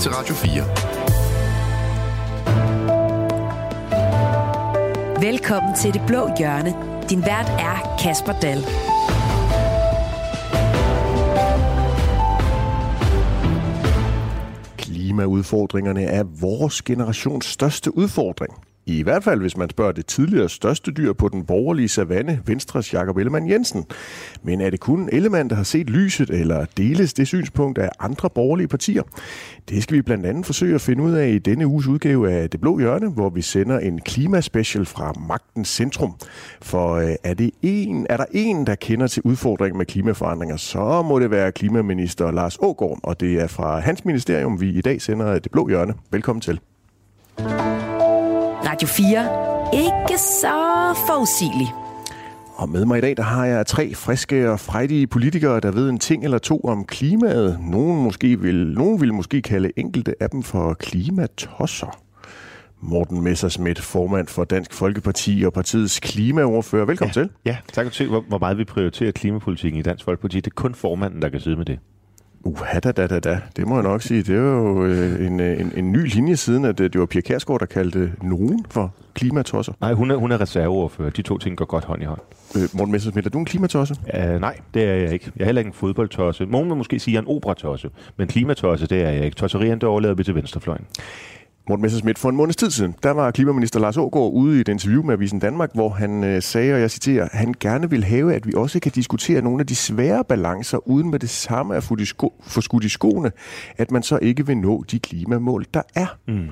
til Radio 4. Velkommen til Det Blå Hjørne. Din vært er Kasper Dahl. Klimaudfordringerne er vores generations største udfordring. I hvert fald, hvis man spørger det tidligere største dyr på den borgerlige savanne, Venstres Jakob Ellemann Jensen. Men er det kun Ellemann, der har set lyset, eller deles det synspunkt af andre borgerlige partier? Det skal vi blandt andet forsøge at finde ud af i denne uges udgave af Det Blå Hjørne, hvor vi sender en klimaspecial fra Magtens Centrum. For øh, er, det en, er der en, der kender til udfordringen med klimaforandringer, så må det være klimaminister Lars Ågård, og det er fra hans ministerium, vi i dag sender Det Blå Hjørne. Velkommen til. Radio 4. Ikke så forudsigelig. Og med mig i dag, der har jeg tre friske og frejdige politikere, der ved en ting eller to om klimaet. Nogen, måske vil, nogen vil måske kalde enkelte af dem for klimatosser. Morten Messersmith, formand for Dansk Folkeparti og partiets klimaordfører. Velkommen ja, til. Ja, tak til, hvor, hvor meget vi prioriterer klimapolitikken i Dansk Folkeparti. Det er kun formanden, der kan sidde med det. Uh, da, da, da, da. Det må jeg nok sige. Det er jo øh, en, en, en ny linje siden, at øh, det var Pia Kærsgaard, der kaldte nogen for klimatosser. Nej, hun er, hun er reserveordfører. De to ting går godt hånd i hånd. Øh, Morten Messersmith, er du en klimatosse? Uh, nej, det er jeg ikke. Jeg er heller ikke en fodboldtosse. Nogen vil måske sige, at jeg er en operatosse. Men klimatosse, det er jeg ikke. Tosserien, det overlader vi til venstrefløjen. Morten Messersmith, for en måneds tid siden, der var klimaminister Lars Ågaard ude i et interview med Avisen Danmark, hvor han øh, sagde, og jeg citerer, han gerne vil have, at vi også kan diskutere nogle af de svære balancer, uden med det samme at få, de sko- få skudt i skoene, at man så ikke vil nå de klimamål, der er. Mm.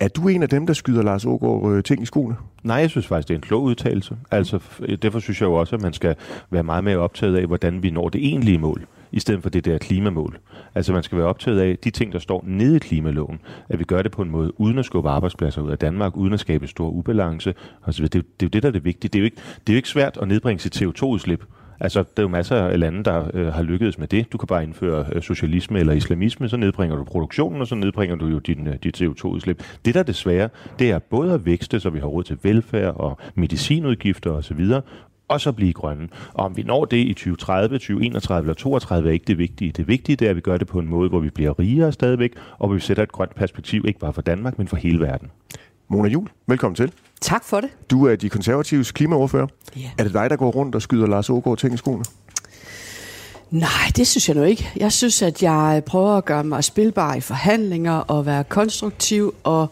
Er du en af dem, der skyder Lars Ågaard øh, ting i skoene? Nej, jeg synes faktisk, det er en klog udtalelse. Altså, derfor synes jeg jo også, at man skal være meget mere optaget af, hvordan vi når det egentlige mål i stedet for det der klimamål. Altså man skal være optaget af de ting, der står nede i klimaloven, at vi gør det på en måde uden at skubbe arbejdspladser ud af Danmark, uden at skabe stor ubalance. Altså, det, det er jo det, der er det vigtige. Det er jo ikke, det er jo ikke svært at nedbringe sit CO2-udslip. Altså, der er jo masser af lande, der øh, har lykkedes med det. Du kan bare indføre øh, socialisme eller islamisme, så nedbringer du produktionen, og så nedbringer du jo din, øh, dit CO2-udslip. Det, der er det svære, det er både at vækste, så vi har råd til velfærd og medicinudgifter osv., og så blive grønne. Og om vi når det i 2030, 2031 eller 2032 er ikke det vigtige. Det vigtige det er, at vi gør det på en måde, hvor vi bliver rigere stadigvæk, og hvor vi sætter et grønt perspektiv, ikke bare for Danmark, men for hele verden. Mona Jul, velkommen til. Tak for det. Du er de konservatives klimaordfører. Ja. Er det dig, der går rundt og skyder Lars Ågaard ting i skoene? Nej, det synes jeg nu ikke. Jeg synes, at jeg prøver at gøre mig spilbar i forhandlinger og være konstruktiv og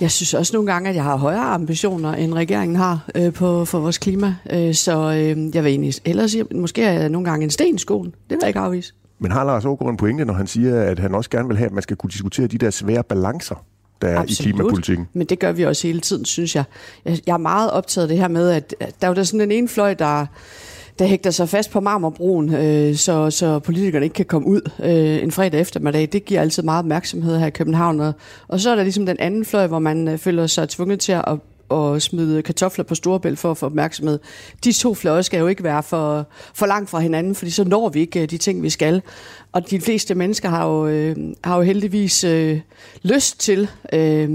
jeg synes også nogle gange, at jeg har højere ambitioner, end regeringen har øh, på, for vores klima. Øh, så øh, jeg vil egentlig ellers sige, at måske er jeg nogle gange en sten i skoen. Det vil jeg ikke afvise. Men har Lars Aargaard en pointe, når han siger, at han også gerne vil have, at man skal kunne diskutere de der svære balancer, der er Absolut. i klimapolitikken? Men det gør vi også hele tiden, synes jeg. Jeg, er meget optaget af det her med, at der er jo sådan en ene fløj, der der hægter sig fast på marmorbroen, øh, så, så politikerne ikke kan komme ud øh, en fredag eftermiddag. Det giver altid meget opmærksomhed her i København. Og, og så er der ligesom den anden fløj, hvor man øh, føler sig tvunget til at og smide kartofler på Storebælt for at få opmærksomhed. De to fløje skal jo ikke være for, for langt fra hinanden, fordi så når vi ikke øh, de ting, vi skal. Og de fleste mennesker har jo, øh, har jo heldigvis øh, lyst til øh,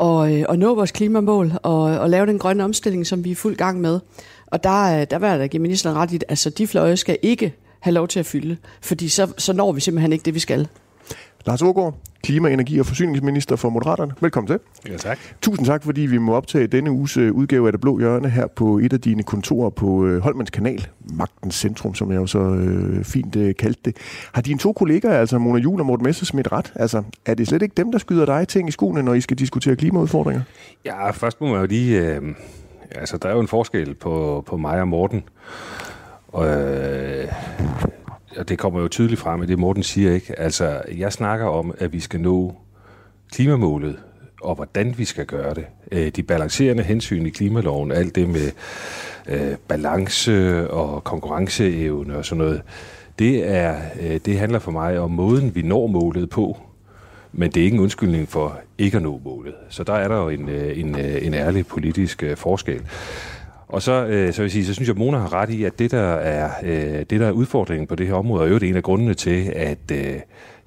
at, øh, at nå vores klimamål og, og lave den grønne omstilling, som vi er fuld gang med. Og der, der vil jeg da give ministeren ret i, at altså, de fløje skal ikke have lov til at fylde, fordi så, så når vi simpelthen ikke det, vi skal. Lars Ågaard, klima-, energi- og forsyningsminister for Moderaterne. Velkommen til. Ja, tak. Tusind tak, fordi vi må optage denne uges øh, udgave af Det Blå Hjørne her på et af dine kontorer på øh, Holmens Kanal, Magtens Centrum, som jeg jo så øh, fint øh, kaldte det. Har dine to kollegaer, altså Mona Jul og Morten Messersmith, ret? Altså, er det slet ikke dem, der skyder dig ting i skoene, når I skal diskutere klimaudfordringer? Ja, først må man jo lige... Øh altså, der er jo en forskel på, på mig og Morten. Og, øh, og det kommer jo tydeligt frem i det, Morten siger, ikke? Altså, jeg snakker om, at vi skal nå klimamålet, og hvordan vi skal gøre det. Øh, de balancerende hensyn i klimaloven, alt det med øh, balance og konkurrenceevne og sådan noget, det, er, øh, det handler for mig om måden, vi når målet på, men det er ikke en undskyldning for ikke at nå målet. Så der er der jo en, øh, en, øh, en ærlig politisk øh, forskel. Og så, så vil jeg sige, så synes jeg, at Mona har ret i, at det, der er, det, der er udfordringen på det her område, er jo det en af grundene til, at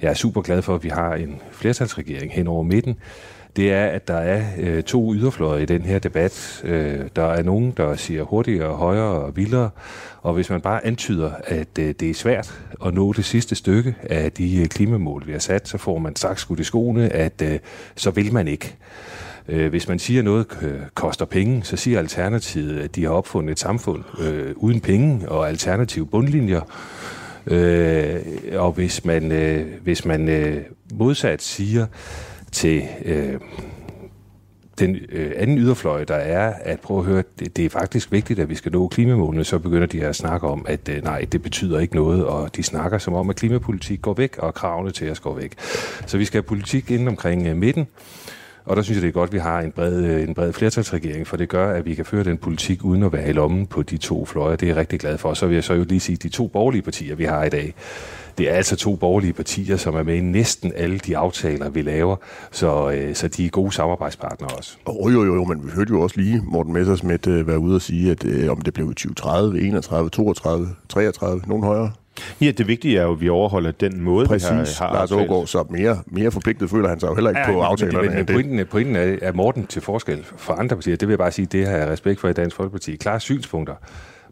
jeg er super glad for, at vi har en flertalsregering hen over midten, det er, at der er øh, to yderfløje i den her debat. Øh, der er nogen, der siger hurtigere, højere og vildere, og hvis man bare antyder, at øh, det er svært at nå det sidste stykke af de øh, klimamål, vi har sat, så får man straks skudt i skoene, at øh, så vil man ikke. Øh, hvis man siger, at noget øh, koster penge, så siger Alternativet, at de har opfundet et samfund øh, uden penge og alternative bundlinjer. Øh, og hvis man, øh, hvis man øh, modsat siger til øh, den øh, anden yderfløj, der er at prøve at høre, det, det er faktisk vigtigt, at vi skal nå klimamålene, så begynder de at snakke om, at øh, nej, det betyder ikke noget, og de snakker som om, at klimapolitik går væk, og kravene til os går væk. Så vi skal have politik inden omkring øh, midten, og der synes jeg, det er godt, at vi har en bred, øh, en bred flertalsregering, for det gør, at vi kan føre den politik uden at være i lommen på de to fløje. Det er jeg rigtig glad for. Så vil jeg så jo lige sige, at de to borgerlige partier, vi har i dag, det er altså to borgerlige partier, som er med i næsten alle de aftaler, vi laver, så, øh, så de er gode samarbejdspartnere også. Oh, jo, jo, jo, men vi hørte jo også lige Morten Messersmith øh, være ude og sige, at øh, om det blev 2030, 31, 32, 33, nogen højere. Ja, det vigtige er jo, at vi overholder den måde, Præcis. vi har, har Lars Ågaard, så mere, mere forpligtet føler han sig jo heller ikke ja, på aftalerne. Men, men, men pointen, pointen er, at Morten til forskel for andre partier, det vil jeg bare sige, det har jeg respekt for i Dansk Folkeparti. Klare synspunkter.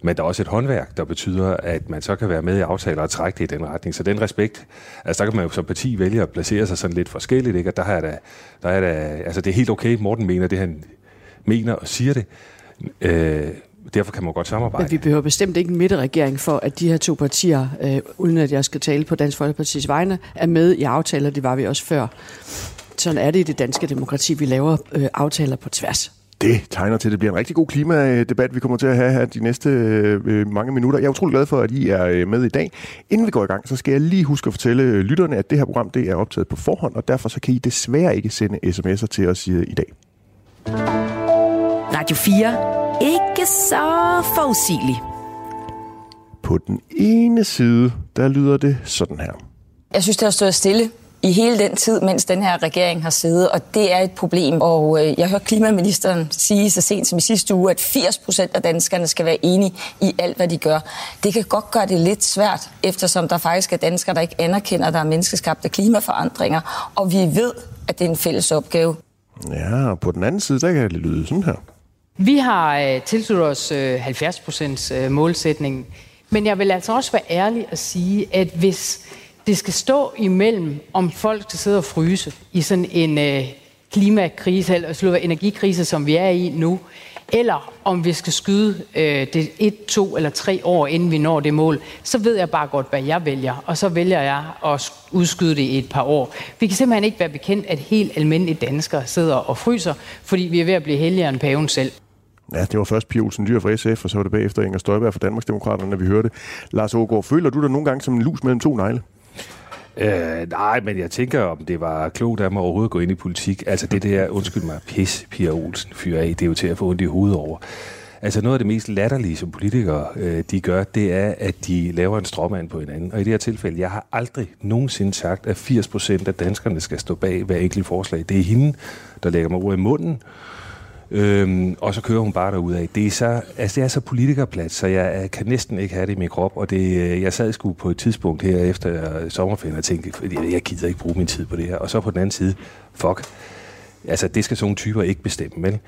Men der er også et håndværk, der betyder, at man så kan være med i aftaler og trække det i den retning. Så den respekt, altså der kan man jo som parti vælge at placere sig sådan lidt forskelligt, ikke? Og der er der, der er der, altså det er helt okay, Morten mener det, han mener og siger det. Øh, derfor kan man godt samarbejde. Men vi behøver bestemt ikke en midterregering for, at de her to partier, øh, uden at jeg skal tale på Dansk Folkeparti's vegne, er med i aftaler. Det var vi også før. Sådan er det i det danske demokrati. Vi laver øh, aftaler på tværs. Det tegner til, at det bliver en rigtig god klimadebat, vi kommer til at have her de næste øh, mange minutter. Jeg er utrolig glad for, at I er øh, med i dag. Inden vi går i gang, så skal jeg lige huske at fortælle øh, lytterne, at det her program det er optaget på forhånd, og derfor så kan I desværre ikke sende sms'er til os øh, i dag. Radio 4. Ikke så forudsigelig. På den ene side, der lyder det sådan her. Jeg synes, det har stået stille i hele den tid, mens den her regering har siddet, og det er et problem. Og øh, jeg hørte klimaministeren sige så sent som i sidste uge, at 80 procent af danskerne skal være enige i alt, hvad de gør. Det kan godt gøre det lidt svært, eftersom der faktisk er danskere, der ikke anerkender, at der er menneskeskabte klimaforandringer, og vi ved, at det er en fælles opgave. Ja, og på den anden side, der kan det lyde sådan her. Vi har øh, tilsluttet os øh, 70 procents øh, målsætningen, men jeg vil altså også være ærlig og sige, at hvis det skal stå imellem, om folk skal sidde og fryse i sådan en øh, klimakrise, eller slutter energikrise, som vi er i nu, eller om vi skal skyde øh, det et, to eller tre år, inden vi når det mål, så ved jeg bare godt, hvad jeg vælger. Og så vælger jeg at udskyde det i et par år. Vi kan simpelthen ikke være bekendt, at helt almindelige danskere sidder og fryser, fordi vi er ved at blive helligere end paven selv. Ja, det var først Pia Olsen Dyr fra SF, og så var det bagefter Inger Støjberg fra Danmarksdemokraterne, når vi hørte. Lars Ågaard, føler du dig nogle gange som en lus mellem to negle? Øh, nej, men jeg tænker, om det var klogt af mig overhovedet at gå ind i politik. Altså det der, undskyld mig, pis, Pia Olsen fyrer af, det er jo til at få ondt i hovedet over. Altså noget af det mest latterlige, som politikere øh, de gør, det er, at de laver en stråmand på hinanden. Og i det her tilfælde, jeg har aldrig nogensinde sagt, at 80% af danskerne skal stå bag hver enkelt forslag. Det er hende, der lægger mig ord i munden, Øhm, og så kører hun bare derud af. Det er så, altså det er så politikerplads, så jeg øh, kan næsten ikke have det i min krop. Og det, øh, jeg sad sgu på et tidspunkt her efter sommerferien og tænkte, jeg, jeg gider ikke bruge min tid på det her. Og så på den anden side, fuck. Altså det skal sådan nogle typer ikke bestemme, vel?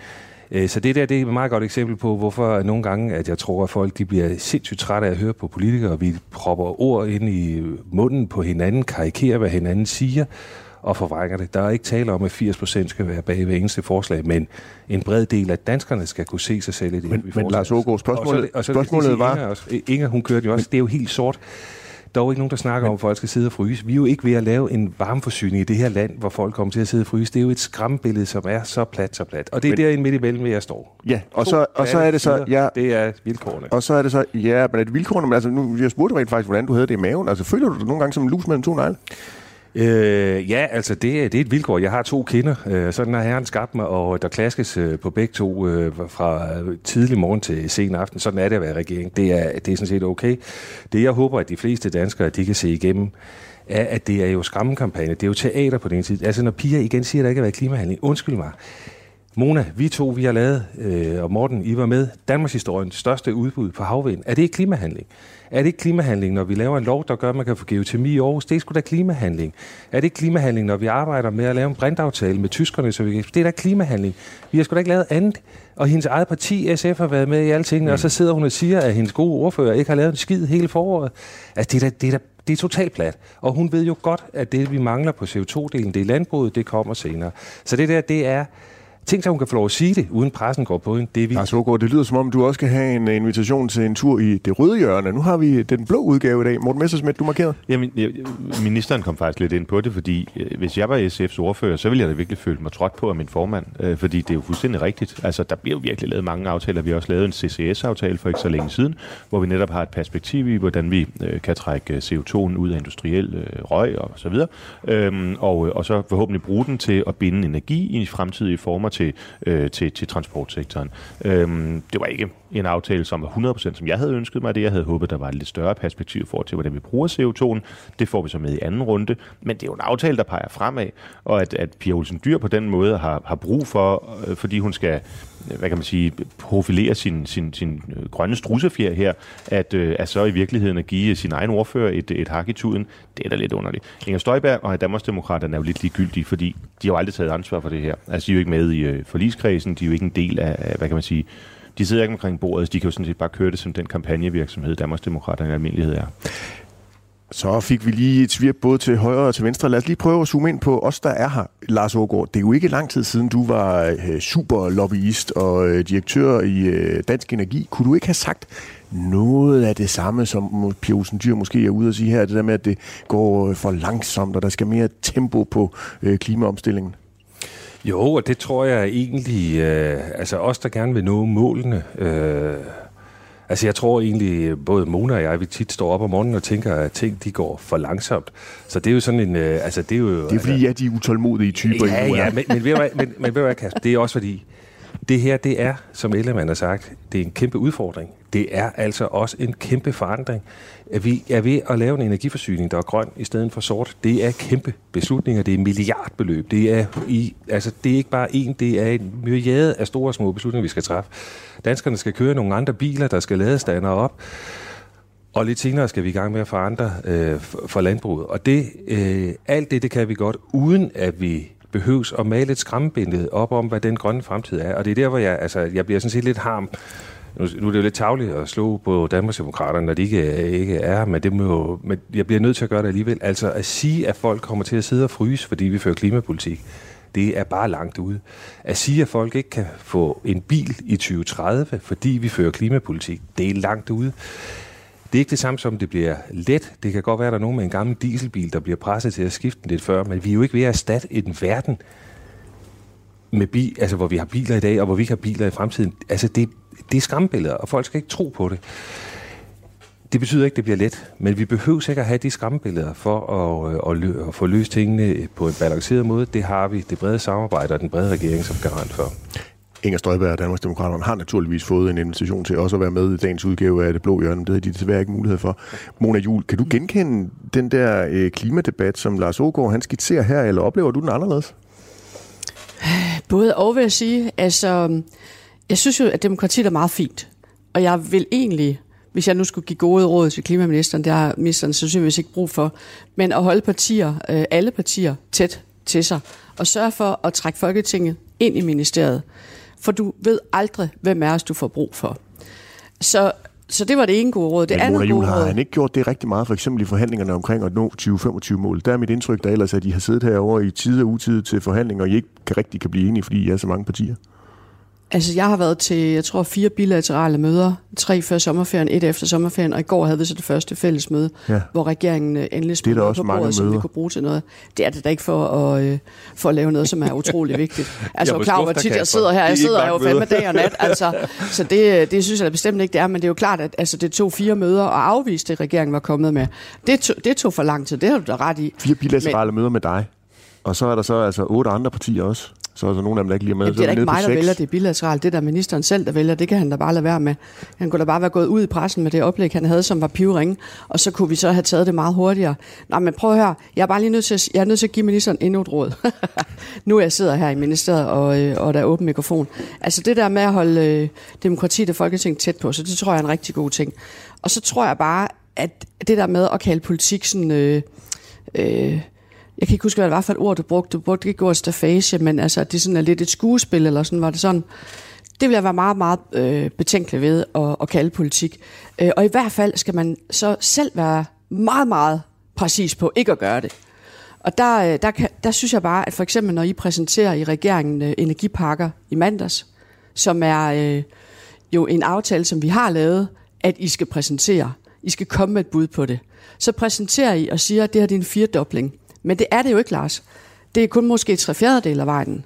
Øh, så det der det er et meget godt eksempel på, hvorfor nogle gange, at jeg tror, at folk de bliver sindssygt trætte af at høre på politikere, og vi propper ord ind i munden på hinanden, karikerer, hvad hinanden siger, og forvrænger det. Der er ikke tale om, at 80% skal være bag ved eneste forslag, men en bred del af danskerne skal kunne se sig selv i det. Men, men Lars Ågaard, spørgsmålet, og så, og så spørgsmålet var... Inge, også, Inge, hun kørte jo også, det er jo helt sort. Der er jo ikke nogen, der snakker men, om, at folk skal sidde og fryse. Vi er jo ikke ved at lave en varmeforsyning i det her land, hvor folk kommer til at sidde og fryse. Det er jo et skræmmebillede, som er så plat, så plat. Og det er men, derinde midt imellem, hvor jeg står. Ja, og så, og så er det så... Ja, det er vilkårene. Og så er det så... Ja, men er det vilkårene? Men altså, nu, jeg spurgte rent faktisk, hvordan du havde det i maven. Altså, føler du dig nogle gange som en lus mellem to negle? Øh, ja, altså det, det er et vilkår. Jeg har to kinder. Øh, sådan har herren skabt mig, og der klaskes øh, på begge to øh, fra tidlig morgen til sen aften. Sådan er det at være regering. Det er, det er sådan set okay. Det jeg håber, at de fleste danskere de kan se igennem, er, at det er jo skræmmekampagne. Det er jo teater på den side. Altså når piger igen siger, at der ikke har været klimahandling, undskyld mig. Mona, vi to, vi har lavet, øh, og Morten, I var med, Danmarks historiens største udbud på havvind. Er det ikke klimahandling? Er det ikke klimahandling, når vi laver en lov, der gør, at man kan få geotermi i Aarhus? Det er sgu da klimahandling. Er det ikke klimahandling, når vi arbejder med at lave en brintaftale med tyskerne? Så vi kan... Det er da klimahandling. Vi har sgu da ikke lavet andet. Og hendes eget parti, SF, har været med i alle tingene, mm. og så sidder hun og siger, at hendes gode ordfører ikke har lavet en skid hele foråret. Altså, det er da, det er da det er totalt plat. Og hun ved jo godt, at det, vi mangler på CO2-delen, det er landbruget, det kommer senere. Så det der, det er Tænk sig, hun kan få lov at sige det, uden pressen går på hende. Det, er vi... Lars Hågaard, det lyder som om, du også skal have en invitation til en tur i det røde hjørne. Nu har vi den blå udgave i dag. Morten Messersmith, du markerede. Jamen, ministeren kom faktisk lidt ind på det, fordi øh, hvis jeg var SF's ordfører, så ville jeg da virkelig føle mig trådt på af min formand, øh, fordi det er jo fuldstændig rigtigt. Altså, der bliver jo virkelig lavet mange aftaler. Vi har også lavet en CCS-aftale for ikke så længe siden, hvor vi netop har et perspektiv i, hvordan vi øh, kan trække CO2'en ud af industriel røg og så videre, øhm, og, og så forhåbentlig bruge den til at binde energi i fremtidige former til, øh, til, til transportsektoren. Øhm, det var ikke en aftale, som var 100% som jeg havde ønsket mig det. Jeg havde håbet, der var et lidt større perspektiv for til, hvordan vi bruger CO2'en. Det får vi så med i anden runde. Men det er jo en aftale, der peger fremad, og at, at Pia Olsen Dyr på den måde har, har brug for, øh, fordi hun skal Øh, hvad kan man sige, profilere sin, sin, sin øh, grønne strussefjer her, at, øh, at så i virkeligheden at give sin egen ordfører et, et hak i tuden, det er da lidt underligt. Inger Støjberg og Danmarksdemokraterne er jo lidt ligegyldige, fordi de har jo aldrig taget ansvar for det her. Altså, de er jo ikke med i øh, forligskredsen, de er jo ikke en del af, hvad kan man sige, de sidder ikke omkring bordet, de kan jo sådan set bare køre det som den kampagnevirksomhed, Danmarksdemokraterne i almindelighed er. Så fik vi lige et svirp både til højre og til venstre. Lad os lige prøve at zoome ind på os, der er her. Lars Ågaard, det er jo ikke lang tid siden, du var øh, super lobbyist og øh, direktør i øh, Dansk Energi. Kunne du ikke have sagt noget af det samme, som Pia Olsen Dyr måske er ude at sige her, det der med, at det går for langsomt, og der skal mere tempo på klimaomstillingen? Jo, og det tror jeg egentlig, øh, altså os, der gerne vil nå målene, øh, Altså jeg tror egentlig, både Mona og jeg, vi tit står op om morgenen og tænker, at ting de går for langsomt. Så det er jo sådan en... Øh, altså det er jo... Det er fordi, altså, at de er utålmodige typer. Ja, ja, men, men, ved du hvad, men, men ved du hvad, Kasper, det er også fordi, det her, det er, som Ellemann har sagt, det er en kæmpe udfordring. Det er altså også en kæmpe forandring. At vi er ved at lave en energiforsyning, der er grøn i stedet for sort. Det er kæmpe beslutninger. Det er milliardbeløb. Det er, i, altså, det er ikke bare en, det er en myriade af store og små beslutninger, vi skal træffe. Danskerne skal køre nogle andre biler, der skal ladestander op. Og lidt senere skal vi i gang med at forandre øh, for landbruget. Og det, øh, alt det, det kan vi godt, uden at vi behøves at male et skræmmebillede op om, hvad den grønne fremtid er. Og det er der, hvor jeg, altså, jeg bliver sådan set lidt harm. Nu, nu er det jo lidt tavligt at slå på Danmarksdemokraterne, når de ikke, ikke er men, det må, men jeg bliver nødt til at gøre det alligevel. Altså at sige, at folk kommer til at sidde og fryse, fordi vi fører klimapolitik, det er bare langt ude. At sige, at folk ikke kan få en bil i 2030, fordi vi fører klimapolitik, det er langt ude. Det er ikke det samme som, det bliver let. Det kan godt være, at der er nogen med en gammel dieselbil, der bliver presset til at skifte den lidt før, men vi er jo ikke ved at erstatte en verden, med bil, altså hvor vi har biler i dag, og hvor vi ikke har biler i fremtiden. Altså det, det er skræmmebilleder, og folk skal ikke tro på det. Det betyder ikke, at det bliver let, men vi behøver sikkert at have de skræmmebilleder for at, at, at, at få løst tingene på en balanceret måde. Det har vi, det brede samarbejde og den brede regering som garant for. Inger Støjberg og Danmarksdemokraterne har naturligvis fået en invitation til også at være med i dagens udgave af Det Blå Hjørne. Det har de desværre ikke mulighed for. Mona Jul, kan du genkende den der øh, klimadebat, som Lars Ågaard han skitserer her, eller oplever du den anderledes? Både og vil jeg sige. Altså, jeg synes jo, at demokratiet er meget fint. Og jeg vil egentlig, hvis jeg nu skulle give gode råd til klimaministeren, det har ministeren sandsynligvis ikke brug for, men at holde partier, øh, alle partier tæt til sig, og sørge for at trække Folketinget ind i ministeriet for du ved aldrig, hvem er du får brug for. Så, så det var det ene gode råd. Det Men andet gode har han ikke gjort det rigtig meget, for eksempel i forhandlingerne omkring at nå 2025-mål. Der er mit indtryk, der ellers, at de har siddet herovre i tid og utid til forhandlinger, og I ikke kan rigtig kan blive enige, fordi I er så mange partier. Altså, jeg har været til, jeg tror, fire bilaterale møder. Tre før sommerferien, et efter sommerferien, og i går havde vi så det første fælles møde, ja. hvor regeringen øh, endelig noget på bordet, som vi kunne bruge til noget. Det er det da ikke for at, øh, for at lave noget, som er utrolig vigtigt. Altså, jeg er klar hvor tit jeg sidder her. Jeg sidder jo fandme dag og nat. Altså, så det, det synes jeg da bestemt ikke, det er. Men det er jo klart, at altså, det tog fire møder og afviste det, regeringen var kommet med. Det tog, det tog for lang tid. Det har du da ret i. Fire bilaterale men, møder med dig. Og så er der så altså otte andre partier også. Så er der nogle af dem, der ikke lige er med. Jamen, så det er da ikke mig, der vælger det er bilateralt. Det er der ministeren selv, der vælger. Det kan han da bare lade være med. Han kunne da bare være gået ud i pressen med det oplæg, han havde, som var pivringe, og så kunne vi så have taget det meget hurtigere. Nej, men prøv at høre. Jeg er bare lige nødt til at, jeg er nødt til at give ministeren endnu et råd. nu er jeg sidder her i ministeriet, og, øh, og der er åben mikrofon. Altså det der med at holde øh, demokratiet og Folketinget tæt på, så det tror jeg er en rigtig god ting. Og så tror jeg bare, at det der med at kalde politik sådan... Øh, øh, jeg kan ikke huske, hvad det var for et ord, du brugte. Du brugte ikke ordet stafage, men altså, det sådan er lidt et skuespil, eller sådan var det sådan. Det vil jeg være meget, meget øh, betænkelig ved at, at kalde politik. Øh, og i hvert fald skal man så selv være meget, meget præcis på ikke at gøre det. Og der, øh, der, kan, der synes jeg bare, at for eksempel når I præsenterer i regeringen øh, energipakker i mandags, som er øh, jo en aftale, som vi har lavet, at I skal præsentere. I skal komme med et bud på det. Så præsenterer I og siger, at det her det er en firedobling. Men det er det jo ikke, Lars. Det er kun måske tre fjerdedel af vejen.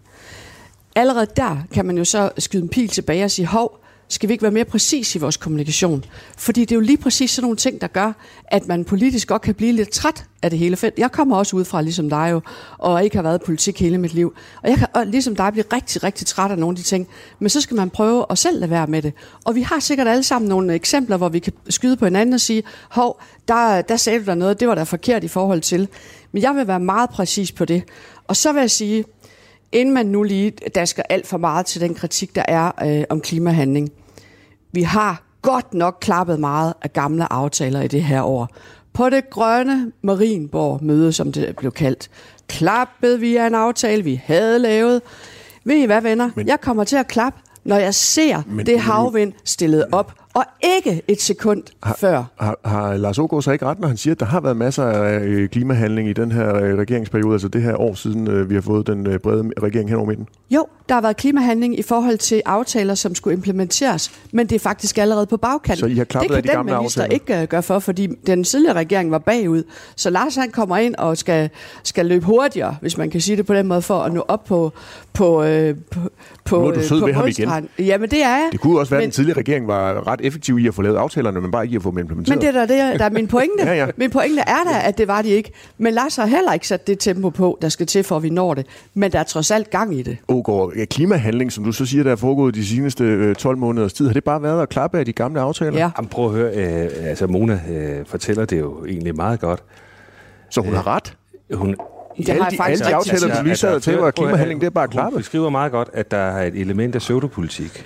Allerede der kan man jo så skyde en pil tilbage og sige, hov, skal vi ikke være mere præcis i vores kommunikation? Fordi det er jo lige præcis sådan nogle ting, der gør, at man politisk godt kan blive lidt træt af det hele felt. Jeg kommer også udefra, ligesom dig jo, og ikke har været i politik hele mit liv. Og jeg kan og ligesom dig blive rigtig, rigtig træt af nogle af de ting. Men så skal man prøve at selv lade være med det. Og vi har sikkert alle sammen nogle eksempler, hvor vi kan skyde på hinanden og sige, hov, der, der sagde du der noget, det var da forkert i forhold til. Men jeg vil være meget præcis på det. Og så vil jeg sige, inden man nu lige dasker alt for meget til den kritik, der er øh, om klimahandling. Vi har godt nok klappet meget af gamle aftaler i det her år. På det grønne Marienborg møde, som det blev kaldt, klappede vi af en aftale, vi havde lavet. Ved I hvad, venner? Men, jeg kommer til at klappe, når jeg ser Men- det havvind stillet op, og ikke et sekund har, før. Har, har Lars Ågaard så ikke ret, når han siger, at der har været masser af øh, klimahandling i den her øh, regeringsperiode, altså det her år siden øh, vi har fået den brede regering hen over midten? Jo, der har været klimahandling i forhold til aftaler, som skulle implementeres, men det er faktisk allerede på bagkanten. Så I har klappet det af de kan gamle den minister aftaler? ikke gøre for, fordi den tidligere regering var bagud. Så Lars han kommer ind og skal, skal løbe hurtigere, hvis man kan sige det på den måde, for at nå op på på på, på, Nu er du sød på ved ham igen. Jamen det er jeg. Det kunne også være, at Men- den tidligere regering var ret effektiv i at få lavet aftalerne, men bare ikke i at få dem implementeret. Men det er da det, der er min pointe. Ja, ja. Min pointe er da, at det var de ikke. Men Lars har heller ikke sat det tempo på, der skal til, for at vi når det. Men der er trods alt gang i det. Ågaard, ja, klimahandling, som du så siger, der er foregået de seneste øh, 12 måneders tid, har det bare været at klappe af de gamle aftaler? Ja. Jamen, prøv at høre, øh, altså Mona øh, fortæller det jo egentlig meget godt. Så hun har ret? Hun, Det har alle jeg de, faktisk alle de aftaler, tit. du lige sad til, var klimahandling, det er bare Hun klappe. beskriver meget godt, at der er et element af pseudopolitik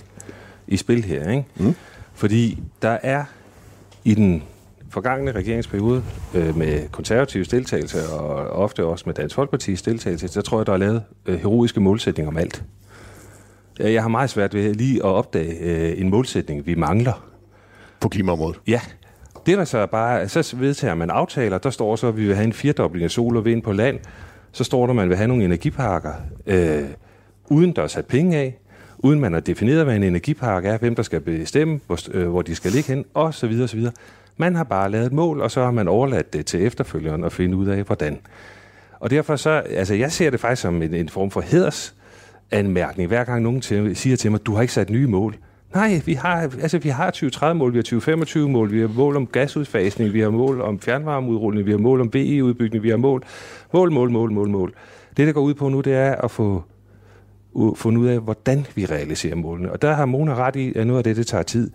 i spil her. Ikke? Mm. Fordi der er i den forgangne regeringsperiode øh, med konservative deltagelse og ofte også med Dansk Folkeparti's deltagelse, så tror jeg, der er lavet øh, heroiske målsætninger om alt. Jeg har meget svært ved lige at opdage øh, en målsætning, vi mangler. På klimaområdet. Ja, det var så bare, så vedtager man aftaler, der står så, at vi vil have en firedobling af sol og vind på land, så står der, at man vil have nogle energiparker, øh, uden der er sat penge af, uden man har defineret, hvad en energipark er, hvem der skal bestemme, hvor, øh, hvor de skal ligge hen, og så videre, så videre. Man har bare lavet et mål, og så har man overladt det til efterfølgeren at finde ud af, hvordan. Og derfor så, altså jeg ser det faktisk som en, en form for hedersanmærkning, hver gang nogen til, siger til mig, du har ikke sat nye mål. Nej, vi har, altså, vi har 2030-mål, vi har 2025-mål, vi har mål om gasudfasning, vi har mål om fjernvarmeudrulning, vi har mål om VE-udbygning, vi har mål, mål, mål, mål, mål, mål. Det, der går ud på nu, det er at få fundet ud af, hvordan vi realiserer målene. Og der har Mona ret i, at noget af det, det tager tid.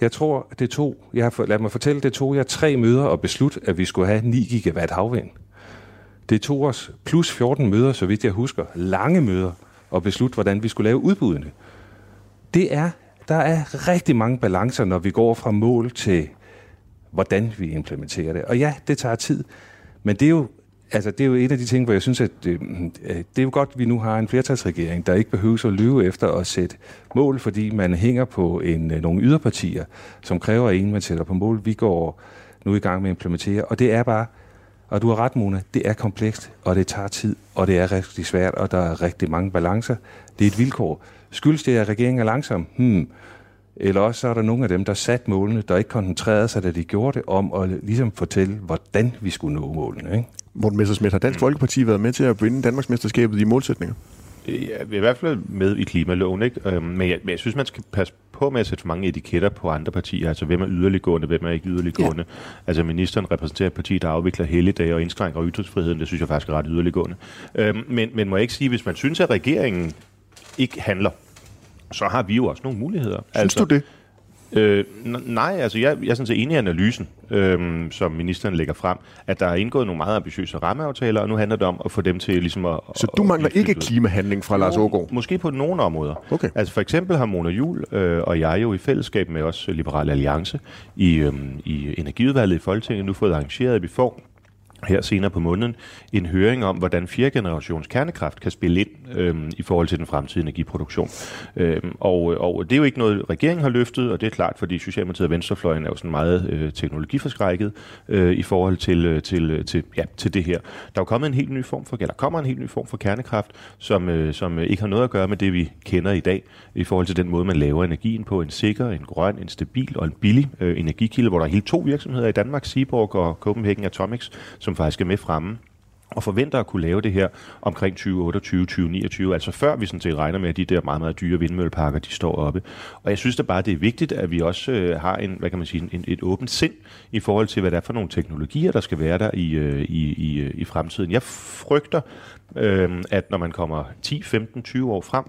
Jeg tror, det tog, jeg har, lad mig fortælle, det tog jeg tre møder og beslutte, at vi skulle have 9 gigawatt havvind. Det tog os plus 14 møder, så vidt jeg husker, lange møder, og beslutte, hvordan vi skulle lave udbuddene. Det er, der er rigtig mange balancer, når vi går fra mål til, hvordan vi implementerer det. Og ja, det tager tid, men det er jo, altså, det er jo et af de ting, hvor jeg synes, at det, øh, det er jo godt, at vi nu har en flertalsregering, der ikke behøver at lyve efter at sætte mål, fordi man hænger på en, øh, nogle yderpartier, som kræver en, man sætter på mål. Vi går nu i gang med at implementere, og det er bare, og du har ret, Mona, det er komplekst, og det tager tid, og det er rigtig svært, og der er rigtig mange balancer. Det er et vilkår. Skyldes det, at regeringen er langsom? Hmm. Eller også så er der nogle af dem, der sat målene, der ikke koncentrerede sig, da de gjorde det, om at ligesom fortælle, hvordan vi skulle nå målene. Ikke? Morten Messersmith, har Dansk Folkeparti været med til at vinde Danmarksmesterskabet i målsætninger? Ja, vi er i hvert fald med i klimaloven, ikke? Øhm, men, jeg, men jeg synes, man skal passe på med at sætte for mange etiketter på andre partier. Altså, hvem er yderliggående, hvem er ikke yderliggående. Ja. Altså, ministeren repræsenterer et parti, der afvikler helligdage og indskrænker ytringsfriheden. Det synes jeg faktisk er ret yderliggående. Øhm, men, men må jeg ikke sige, hvis man synes, at regeringen ikke handler, så har vi jo også nogle muligheder. Synes altså, du det? Øh, nej, altså jeg, jeg er sådan set enig i analysen, øh, som ministeren lægger frem, at der er indgået nogle meget ambitiøse rammeaftaler, og nu handler det om at få dem til ligesom at... Så du at, mangler ikke klimahandling fra Lars Ågaard? Måske på nogle områder. Okay. Altså for eksempel har Mona Jul øh, og jeg jo i fællesskab med os Liberale Alliance i, øh, i Energiudvalget i Folketinget nu fået arrangeret, at vi får her senere på måneden en høring om, hvordan fjerde generations kernekraft kan spille ind øhm, i forhold til den fremtidige energiproduktion. Øhm, og, og det er jo ikke noget, regeringen har løftet, og det er klart, fordi Socialdemokratiet og Venstrefløjen er jo sådan meget øh, teknologiforskrækket øh, i forhold til, øh, til, øh, til, ja, til det her. Der er jo kommet en helt ny form for, eller kommer en helt ny form for kernekraft, som, øh, som øh, ikke har noget at gøre med det, vi kender i dag, i forhold til den måde, man laver energien på. En sikker, en grøn, en stabil og en billig øh, energikilde, hvor der er helt to virksomheder i Danmark, Seaborg og Copenhagen Atomics, som faktisk er med fremme og forventer at kunne lave det her omkring 2028, 2029, altså før vi sådan set regner med, at de der meget, meget dyre vindmølleparker, de står oppe. Og jeg synes da bare, det er vigtigt, at vi også øh, har en, hvad kan man sige, en, et åbent sind i forhold til, hvad der er for nogle teknologier, der skal være der i, øh, i, i, øh, i fremtiden. Jeg frygter, øh, at når man kommer 10, 15, 20 år frem,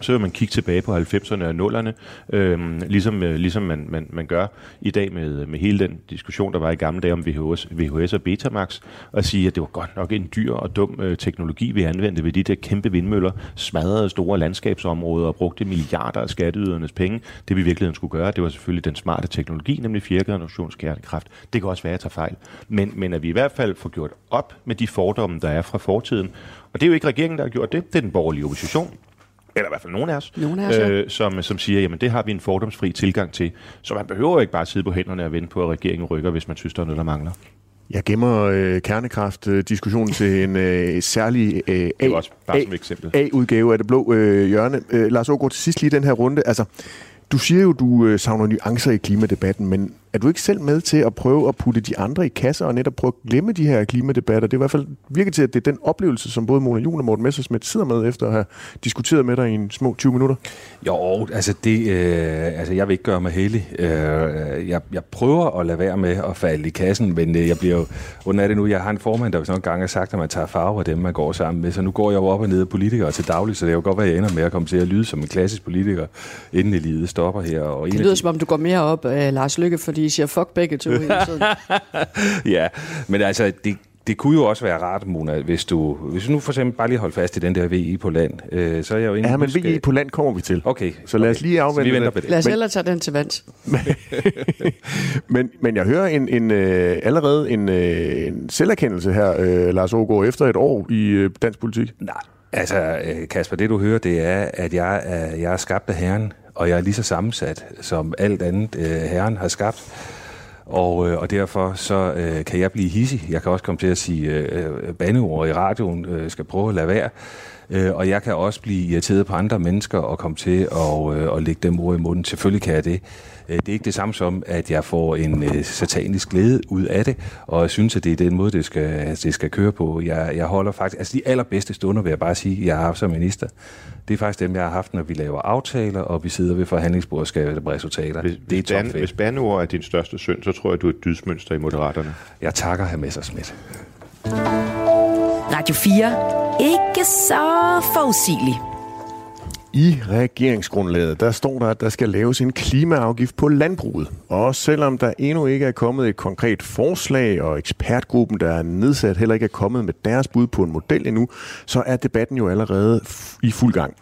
så vil man kigge tilbage på 90'erne og 0'erne, øh, ligesom, øh, ligesom man, man, man gør i dag med, med hele den diskussion, der var i gamle dage om VHS, VHS og Betamax, og sige, at det var godt nok en dyr og dum øh, teknologi, vi anvendte ved de der kæmpe vindmøller, smadrede store landskabsområder og brugte milliarder af skatteydernes penge. Det vi i virkeligheden skulle gøre, det var selvfølgelig den smarte teknologi, nemlig fjerde generations kernekraft. Det kan også være, at jeg tager fejl. Men, men at vi i hvert fald får gjort op med de fordomme, der er fra fortiden. Og det er jo ikke regeringen, der har gjort det, det er den borgerlige opposition eller i hvert fald nogen af os, nogen af os ja. øh, som, som siger, jamen det har vi en fordomsfri tilgang til. Så man behøver ikke bare sidde på hænderne og vente på, at regeringen rykker, hvis man synes, der er noget, der mangler. Jeg gemmer øh, kernekraft-diskussionen til en øh, særlig øh, A, også bare som eksempel. A-udgave af det blå øh, hjørne. Øh, Lars Ågaard, til sidst lige den her runde. Altså, du siger jo, du øh, savner nuancer i klimadebatten, men er du ikke selv med til at prøve at putte de andre i kasser og netop prøve at glemme de her klimadebatter? Det er i hvert fald virker til, at det er den oplevelse, som både Mona Jun og Morten Messersmith sidder med efter at have diskuteret med dig i en små 20 minutter. Jo, altså, det, øh, altså jeg vil ikke gøre mig heldig. Øh, jeg, jeg prøver at lade være med at falde i kassen, men øh, jeg bliver jo, hvordan er det nu, jeg har en formand, der nogle gange har sagt, at man tager farve af dem, man går sammen med, så nu går jeg jo op og ned af politikere til daglig, så det er jo godt at jeg ender med at komme til at lyde som en klassisk politiker, inden i livet stopper her. Og det lyder de... som om, du går mere op af Lars Lykke, fordi I siger fuck begge to hele tiden. ja, men altså, det, det kunne jo også være rart, Mona, hvis du, hvis du nu for eksempel bare lige holder fast i den der VI på land, øh, så er jeg jo Ja, men VI på land kommer vi til. Okay. Så lad os lige afvente vi det. Lad os hellere tage den til vands. men, men jeg hører en, en, øh, allerede en, øh, en selverkendelse her, øh, Lars Ågaard, efter et år i øh, dansk politik. Nej, altså Kasper, det du hører, det er, at jeg er, jeg er skabt af Herren, og jeg er lige så sammensat, som alt andet øh, Herren har skabt. Og, øh, og derfor så øh, kan jeg blive hissig. Jeg kan også komme til at sige øh, øh bandeord i radioen, øh, skal prøve at lade være. Øh, og jeg kan også blive irriteret på andre mennesker og komme til at, øh, at lægge dem ord i munden. Selvfølgelig kan jeg det. Øh, det er ikke det samme som, at jeg får en øh, satanisk glæde ud af det, og jeg synes, at det er den måde, det skal, det skal køre på. Jeg, jeg holder faktisk, altså de allerbedste stunder, vil jeg bare sige, jeg har haft som minister, det er faktisk dem, jeg har haft, når vi laver aftaler, og vi sidder ved forhandlingsbordet og skaber resultater. Hvis, det er hvis, ban, hvis bandeord er din største synd, så tror jeg, du er et dydsmønster i Moderaterne. Jeg takker herr Messersmith. Radio 4. Ikke så forudsigelig. I regeringsgrundlaget, der står der, at der skal laves en klimaafgift på landbruget. Og selvom der endnu ikke er kommet et konkret forslag, og ekspertgruppen, der er nedsat, heller ikke er kommet med deres bud på en model endnu, så er debatten jo allerede i fuld gang.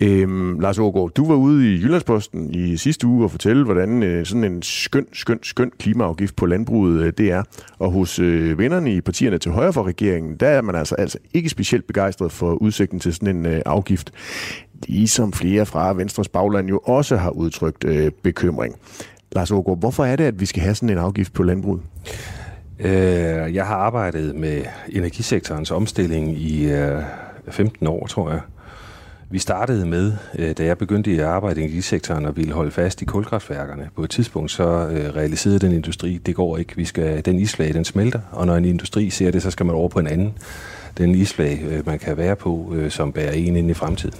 Øhm, Lars Ågaard, du var ude i Jyllandsposten i sidste uge og fortælle, hvordan øh, sådan en skøn, skøn, skøn klimaafgift på landbruget øh, det er. Og hos øh, vennerne i partierne til højre for regeringen, der er man altså, altså ikke specielt begejstret for udsigten til sådan en øh, afgift. Ligesom flere fra Venstres bagland jo også har udtrykt øh, bekymring. Lars Ågaard, hvorfor er det, at vi skal have sådan en afgift på landbruget? Øh, jeg har arbejdet med energisektorens omstilling i øh, 15 år, tror jeg. Vi startede med, øh, da jeg begyndte at arbejde i energisektoren og ville holde fast i kulkraftværkerne. På et tidspunkt så øh, realiserede den industri, det går ikke, vi skal, den isflag, den smelter, og når en industri ser det, så skal man over på en anden. Den isflag, øh, man kan være på, som bærer en ind i fremtiden.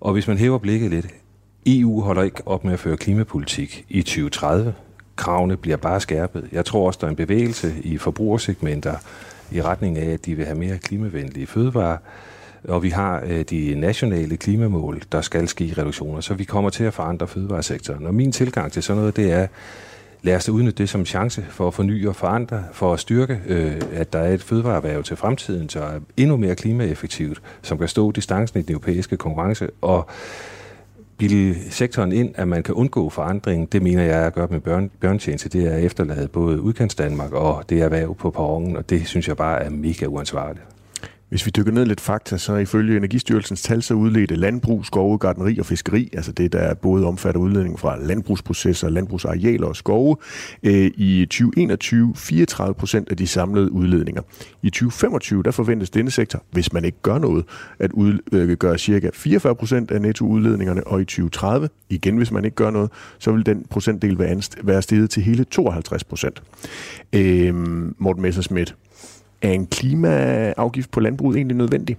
Og hvis man hæver blikket lidt, EU holder ikke op med at føre klimapolitik i 2030. Kravene bliver bare skærpet. Jeg tror også, der er en bevægelse i forbrugersegmenter i retning af, at de vil have mere klimavenlige fødevarer og vi har øh, de nationale klimamål, der skal ske reduktioner, så vi kommer til at forandre fødevaresektoren. Og min tilgang til sådan noget, det er, lad os udnytte det som en chance for at forny og forandre, for at styrke, øh, at der er et fødevareerhverv til fremtiden, så er endnu mere klimaeffektivt, som kan stå distancen i den europæiske konkurrence, og bilde sektoren ind, at man kan undgå forandring, det mener jeg er at gøre med børn, børntjeneste. Det er efterladet både udkants Danmark og det erhverv på perronen, og det synes jeg bare er mega uansvarligt. Hvis vi dykker ned lidt fakta, så ifølge Energistyrelsens tal, så udledte landbrug, skove, gardneri og fiskeri, altså det, der både omfatter udledning fra landbrugsprocesser, landbrugsarealer og skove, øh, i 2021 34 procent af de samlede udledninger. I 2025, der forventes denne sektor, hvis man ikke gør noget, at udgøre øh, cirka 44 procent af nettoudledningerne, og i 2030, igen hvis man ikke gør noget, så vil den procentdel være steget til hele 52 procent. Øh, Morten Messersmith, er en klimaafgift på landbruget egentlig nødvendig?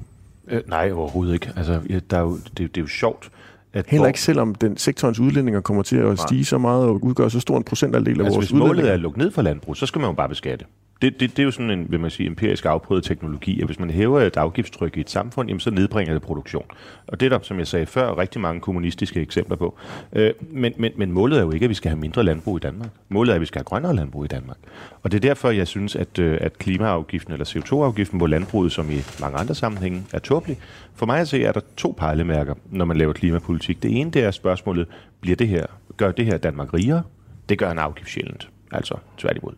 Øh, nej, overhovedet ikke. Altså, der er jo, det, det er jo sjovt, at Heller ikke selvom den sektorens udledninger kommer til at stige så meget og udgøre så stor en procentandel af altså, vores hvis målet er at lukke ned for landbrug, så skal man jo bare beskatte det, det, det er jo sådan en, vil man sige, empirisk afprøvet teknologi, at hvis man hæver et afgiftstryk i et samfund, jamen, så nedbringer det produktion. Og det er der, som jeg sagde før, rigtig mange kommunistiske eksempler på. Øh, men, men, men målet er jo ikke, at vi skal have mindre landbrug i Danmark. Målet er, at vi skal have grønnere landbrug i Danmark. Og det er derfor, jeg synes, at, øh, at klimaafgiften eller CO2-afgiften på landbruget, som i mange andre sammenhænge, er tåbelig. For mig at se, er der to pejlemærker, når man laver klimapolitik. Det ene, det er spørgsmålet, bliver det her, gør det her Danmark rigere? Det gør en afgift sjældent. Altså tværtimod.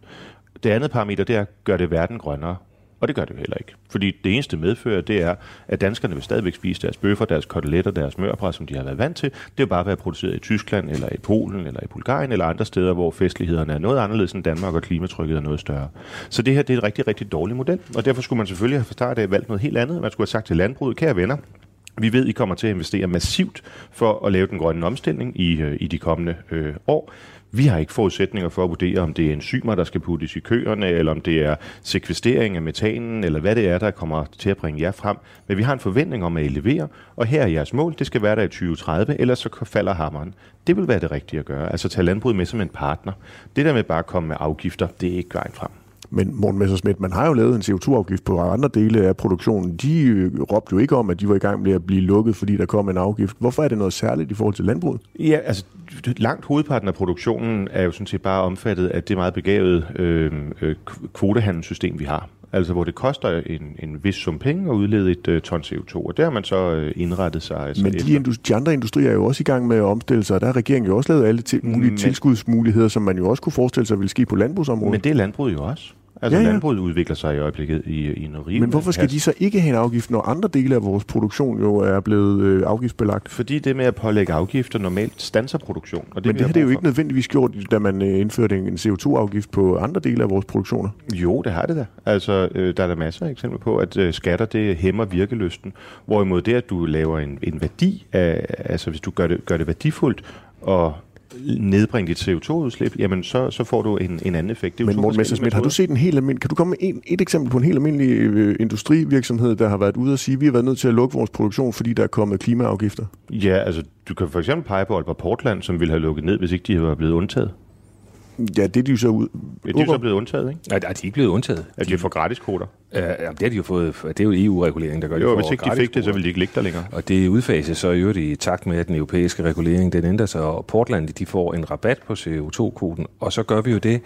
Det andet parameter, det er, gør det verden grønnere? Og det gør det jo heller ikke. Fordi det eneste medfører, det er, at danskerne vil stadigvæk spise deres bøffer, deres koteletter, deres mørbræd, som de har været vant til. Det vil bare være produceret i Tyskland, eller i Polen, eller i Bulgarien, eller andre steder, hvor festlighederne er noget anderledes end Danmark, og klimatrykket er noget større. Så det her det er en rigtig, rigtig dårlig model, og derfor skulle man selvfølgelig have fra start af valgt noget helt andet. Man skulle have sagt til landbruget, kære venner, vi ved, I kommer til at investere massivt for at lave den grønne omstilling i, øh, i de kommende øh, år. Vi har ikke forudsætninger for at vurdere, om det er enzymer, der skal puttes i køerne, eller om det er sekvestering af metanen, eller hvad det er, der kommer til at bringe jer frem. Men vi har en forventning om, at I leverer, og her er jeres mål, det skal være der i 2030, ellers så falder hammeren. Det vil være det rigtige at gøre, altså tage landbruget med som en partner. Det der med bare at komme med afgifter, det er ikke vejen frem. Men Morten Messersmith, man har jo lavet en CO2-afgift på andre dele af produktionen. De øh, råbte jo ikke om, at de var i gang med at blive lukket, fordi der kom en afgift. Hvorfor er det noget særligt i forhold til landbruget? Ja, altså langt hovedparten af produktionen er jo sådan set bare omfattet af det meget begavede øh, øh, kvotehandelssystem, vi har. Altså hvor det koster en, en vis sum penge at udlede et øh, ton CO2, og der har man så øh, indrettet sig. Altså Men de, industri, de andre industrier er jo også i gang med at omstille sig, og der har regeringen jo også lavet alle til, mulige Men, tilskudsmuligheder, som man jo også kunne forestille sig ville ske på landbrugsområdet. Men det er landbruget jo også. Altså ja, ja. landbruget udvikler sig i øjeblikket i, i noget Men hvorfor skal de så ikke have en afgift, når andre dele af vores produktion jo er blevet øh, afgiftsbelagt? Fordi det med at pålægge afgifter normalt stanser produktion. Og det Men det har det jo ikke nødvendigvis gjort, da man øh, indførte en CO2-afgift på andre dele af vores produktioner. Jo, det har det da. Altså, øh, der er der masser af eksempler på, at øh, skatter det hæmmer virkelysten. Hvorimod det, at du laver en, en værdi, af, altså hvis du gør det, gør det værdifuldt og nedbringe dit CO2-udslip, jamen så, så får du en, en anden effekt. Det er Men Morten Messersmith, har du set en helt almindelig, kan du komme med en, et eksempel på en helt almindelig øh, industrivirksomhed, der har været ude og sige, at vi har været nødt til at lukke vores produktion, fordi der er kommet klimaafgifter? Ja, altså du kan for eksempel pege på Aalborg Portland, som ville have lukket ned, hvis ikke de var blevet undtaget. Ja, det er de jo så ud. Ja, de er så blevet undtaget, ikke? Nej, de er ikke blevet undtaget. Ja, de har fået gratis kvoter. Ja, det har de jo fået. Det er jo EU-regulering, der gør det. Jo, hvis ikke de fik det, så ville de ikke ligge der længere. Og det udfases så i øvrigt i takt med, at den europæiske regulering den ændrer sig, og Portland de får en rabat på CO2-kvoten, og så gør vi jo det.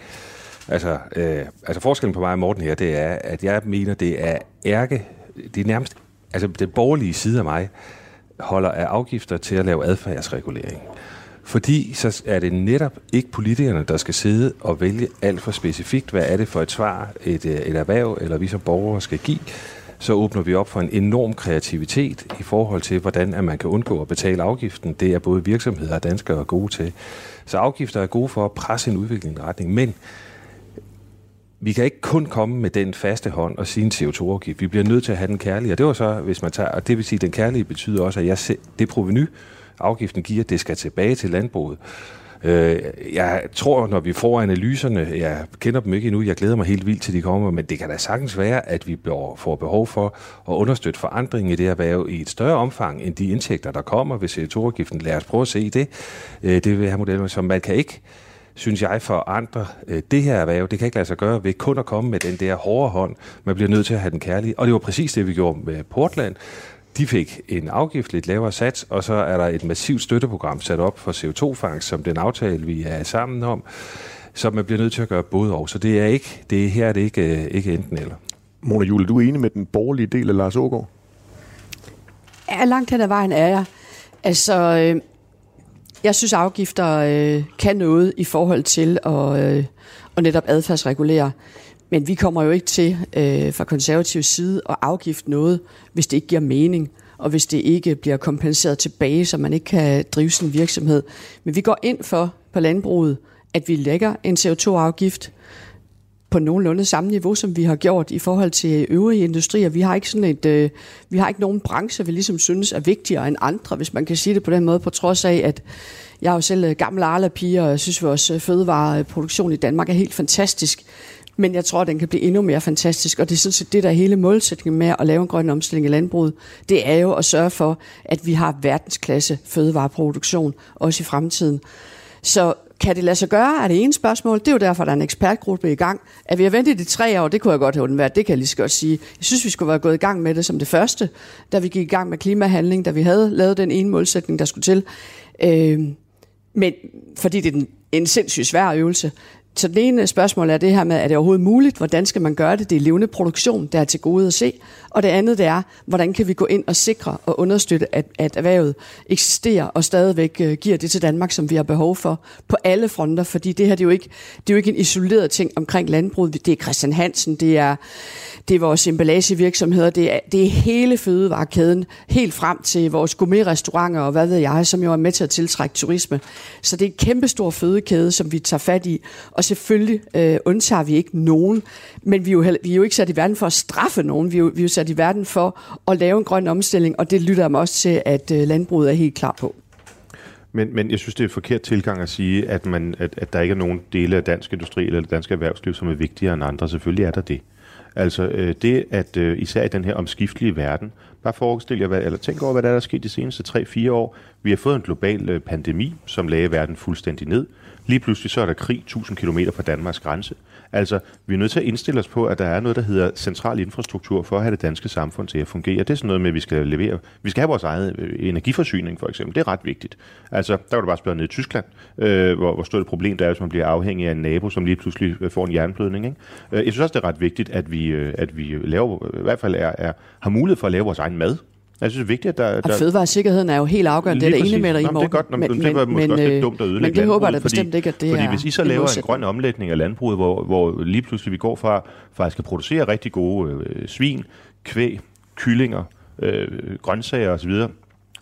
Altså, øh, altså forskellen på mig og Morten her, det er, at jeg mener, det er ærke, det er nærmest, altså den borgerlige side af mig, holder af afgifter til at lave adfærdsregulering. Fordi så er det netop ikke politikerne, der skal sidde og vælge alt for specifikt, hvad er det for et svar, et, øh, et erhverv eller vi som borgere skal give. Så åbner vi op for en enorm kreativitet i forhold til, hvordan at man kan undgå at betale afgiften. Det er både virksomheder og danskere gode til. Så afgifter er gode for at presse en udvikling i retning. Men vi kan ikke kun komme med den faste hånd og sige en CO2-afgift. Vi bliver nødt til at have den kærlige. Og det var så, hvis man tager, og det vil sige, at den kærlige betyder også, at jeg se, det proveny, afgiften giver, det skal tilbage til landbruget. Øh, jeg tror, når vi får analyserne, jeg kender dem ikke endnu, jeg glæder mig helt vildt til, de kommer, men det kan da sagtens være, at vi får behov for at understøtte forandringen i det erhverv i et større omfang, end de indtægter, der kommer ved CO2-afgiften. Lad os prøve at se det. Øh, det vil have modeller, som man kan ikke synes jeg, for andre øh, det her erhverv. Det kan ikke lade sig gøre ved kun at komme med den der hårde hånd. Man bliver nødt til at have den kærlige. Og det var præcis det, vi gjorde med Portland de fik en afgift, lidt lavere sats, og så er der et massivt støtteprogram sat op for CO2-fangst, som den aftale, vi er sammen om, så man bliver nødt til at gøre både og. Så det er ikke, det er, her er det ikke, øh, ikke enten eller. Mona Jule, du er enig med den borgerlige del af Lars Ågaard? Ja, langt hen ad vejen er jeg. Altså, øh, jeg synes, afgifter øh, kan noget i forhold til at, øh, at netop adfærdsregulere. Men vi kommer jo ikke til øh, fra konservativ side at afgifte noget, hvis det ikke giver mening, og hvis det ikke bliver kompenseret tilbage, så man ikke kan drive sin virksomhed. Men vi går ind for på landbruget, at vi lægger en CO2-afgift på nogenlunde samme niveau, som vi har gjort i forhold til øvrige industrier. Vi har ikke sådan et, øh, vi har ikke nogen branche, vi ligesom synes er vigtigere end andre, hvis man kan sige det på den måde, på trods af, at jeg er jo selv øh, gammel Arla-pige, og jeg synes, at vores øh, fødevareproduktion i Danmark er helt fantastisk. Men jeg tror, at den kan blive endnu mere fantastisk, og det er sådan set det, der er hele målsætningen med at lave en grøn omstilling i landbruget. Det er jo at sørge for, at vi har verdensklasse fødevareproduktion, også i fremtiden. Så kan det lade sig gøre, er det ene spørgsmål. Det er jo derfor, der er en ekspertgruppe i gang. At vi har ventet i tre år, det kunne jeg godt have undværet. Det kan jeg lige så godt sige. Jeg synes, vi skulle være gået i gang med det som det første, da vi gik i gang med klimahandling, da vi havde lavet den ene målsætning, der skulle til. Øh, men fordi det er den, en sindssygt svær øvelse. Så det ene spørgsmål er det her med, er det overhovedet muligt? Hvordan skal man gøre det? Det er levende produktion, der er til gode at se. Og det andet det er, hvordan kan vi gå ind og sikre og understøtte, at, at erhvervet eksisterer og stadigvæk øh, giver det til Danmark, som vi har behov for på alle fronter. Fordi det her det er, jo ikke, det er jo ikke en isoleret ting omkring landbruget. Det er Christian Hansen, det er, det er vores emballagevirksomheder, det er, det er hele fødevarekæden, helt frem til vores gourmetrestauranter og hvad ved jeg, som jo er med til at tiltrække turisme. Så det er en kæmpestor fødekæde, som vi tager fat i. Og selvfølgelig øh, undtager vi ikke nogen, men vi er, jo heller, vi er jo ikke sat i verden for at straffe nogen, vi er jo, vi er jo sat i verden for at lave en grøn omstilling, og det lytter jeg mig også til, at øh, landbruget er helt klar på. Men, men jeg synes, det er et forkert tilgang at sige, at, man, at, at der ikke er nogen dele af dansk industri eller dansk erhvervsliv, som er vigtigere end andre. Selvfølgelig er der det. Altså øh, det, at øh, især i den her omskiftelige verden, bare forestil jer, hvad, eller tænk over, hvad der er, sket de seneste 3-4 år. Vi har fået en global øh, pandemi, som lagde verden fuldstændig ned. Lige pludselig så er der krig 1000 km fra Danmarks grænse. Altså, vi er nødt til at indstille os på, at der er noget, der hedder central infrastruktur for at have det danske samfund til at fungere. Det er sådan noget med, at vi skal levere. Vi skal have vores eget øh, energiforsyning, for eksempel. Det er ret vigtigt. Altså, der var det bare spørge ned i Tyskland, øh, hvor, hvor stort et problem der er, hvis man bliver afhængig af en nabo, som lige pludselig øh, får en jernblødning. Ikke? Øh, jeg synes også, det er ret vigtigt, at vi, at vi laver, i hvert fald er, er, har mulighed for at lave vores egen mad. Jeg synes, det er vigtigt, at der... der... Og fødevaresikkerheden er jo helt afgørende. Det er der enig med dig i, Morgen. Det er godt, men, men, det var måske men, også lidt dumt at ødelægge Men det håber jeg da bestemt ikke, at det fordi er hvis I så laver en grøn omlægning af landbruget, hvor, hvor lige pludselig vi går fra faktisk at producere rigtig gode øh, svin, kvæg, kyllinger, øh, grøntsager osv.,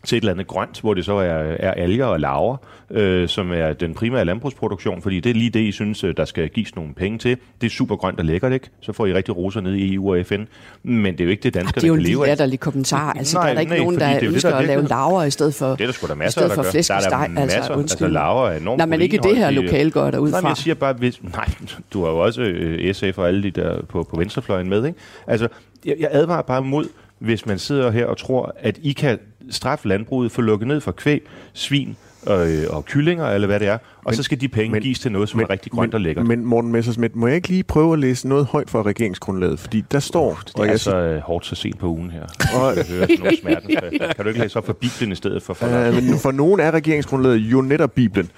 til et eller andet grønt, hvor det så er, er alger og laver, øh, som er den primære landbrugsproduktion, fordi det er lige det, I synes, øh, der skal gives nogle penge til. Det er super grønt og lækkert, ikke? Så får I rigtig roser ned i EU og FN. Men det er jo ikke det, danskerne kan leve af. Det er jo en latterlig kommentar. Altså, nej, der er der ikke nej, nogen, der ønsker det, der at lave laver i stedet for Det er der sgu da masser, der gør. Der er der masser. Altså, altså laver er enormt Nej, men ikke det her lokal går der ud fra. Jeg siger bare, hvis, nej, du har jo også øh, SF og alle de der på, på venstrefløjen med, ikke? Altså, jeg, jeg advarer bare mod, hvis man sidder her og tror, at I kan straffe landbruget for lukket ned for kvæg, svin og, øh, og kyllinger, eller hvad det er, og men, så skal de penge men, gives til noget, som men, er rigtig grønt men, og lækkert. Men Morten Messersmith, må jeg ikke lige prøve at læse noget højt fra regeringsgrundlaget? Fordi der står... Uh, det er altså sig, hårdt så sent på ugen her. Og, jeg hører nogle Kan du ikke læse op for Bibelen i stedet for? For, uh, men for nogen er regeringsgrundlaget jo netop Bibelen.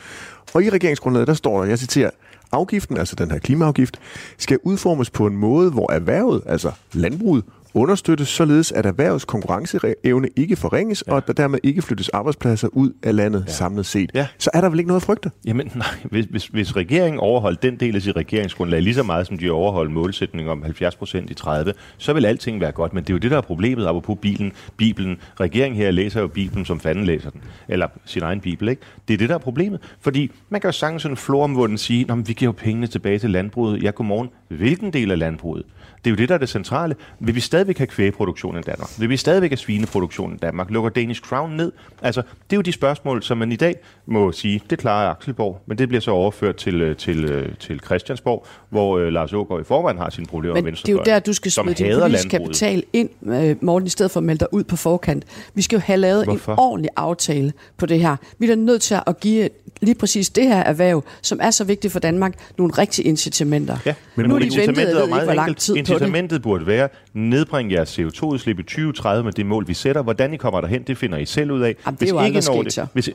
Og i regeringsgrundlaget, der står der, jeg citerer, Afgiften, altså den her klimaafgift, skal udformes på en måde, hvor erhvervet, altså landbruget, understøttes således, at erhvervets konkurrenceevne ikke forringes, ja. og at der dermed ikke flyttes arbejdspladser ud af landet ja. samlet set. Ja. Så er der vel ikke noget at frygte? Jamen nej, hvis, hvis, hvis regeringen overholdt den del af sit regeringsgrundlag lige så meget, som de overholdt målsætningen om 70 procent i 30, så vil alting være godt. Men det er jo det, der er problemet, apropos Bibelen. Bibelen. Regeringen her læser jo Bibelen, som fanden læser den. Eller sin egen Bibel, ikke? Det er det, der er problemet. Fordi man kan jo sagtens sådan floromvunden sige, at vi giver jo pengene tilbage til landbruget. Ja, godmorgen. Hvilken del af landbruget? Det er jo det, der er det centrale. Vil vi stadigvæk have kvægeproduktion i Danmark? Vil vi stadigvæk have svineproduktion i Danmark? Lukker Danish Crown ned? Altså, det er jo de spørgsmål, som man i dag må sige, det klarer Akselborg, men det bliver så overført til, øh, til, øh, til Christiansborg, hvor uh, Lars Ågaard i forvejen har sine problemer med venstre. det er jo der, du skal smide din politiske kapital ind, uh, Morten, i stedet for at melde dig ud på forkant. Vi skal jo have lavet Hvorfor? en ordentlig aftale på det her. Vi er nødt til at give lige præcis det her erhverv, som er så vigtigt for Danmark, nogle rigtige incitamenter. Ja, men nu er de ventet, jeg ved ikke, hvor lang tid på Incitamentet burde være, nedbring jeres CO2-udslip i 2030 med det mål, vi sætter. Hvordan I kommer derhen, det finder I selv ud af. Jamen, det er jo aldrig når sket, så. Hvis, I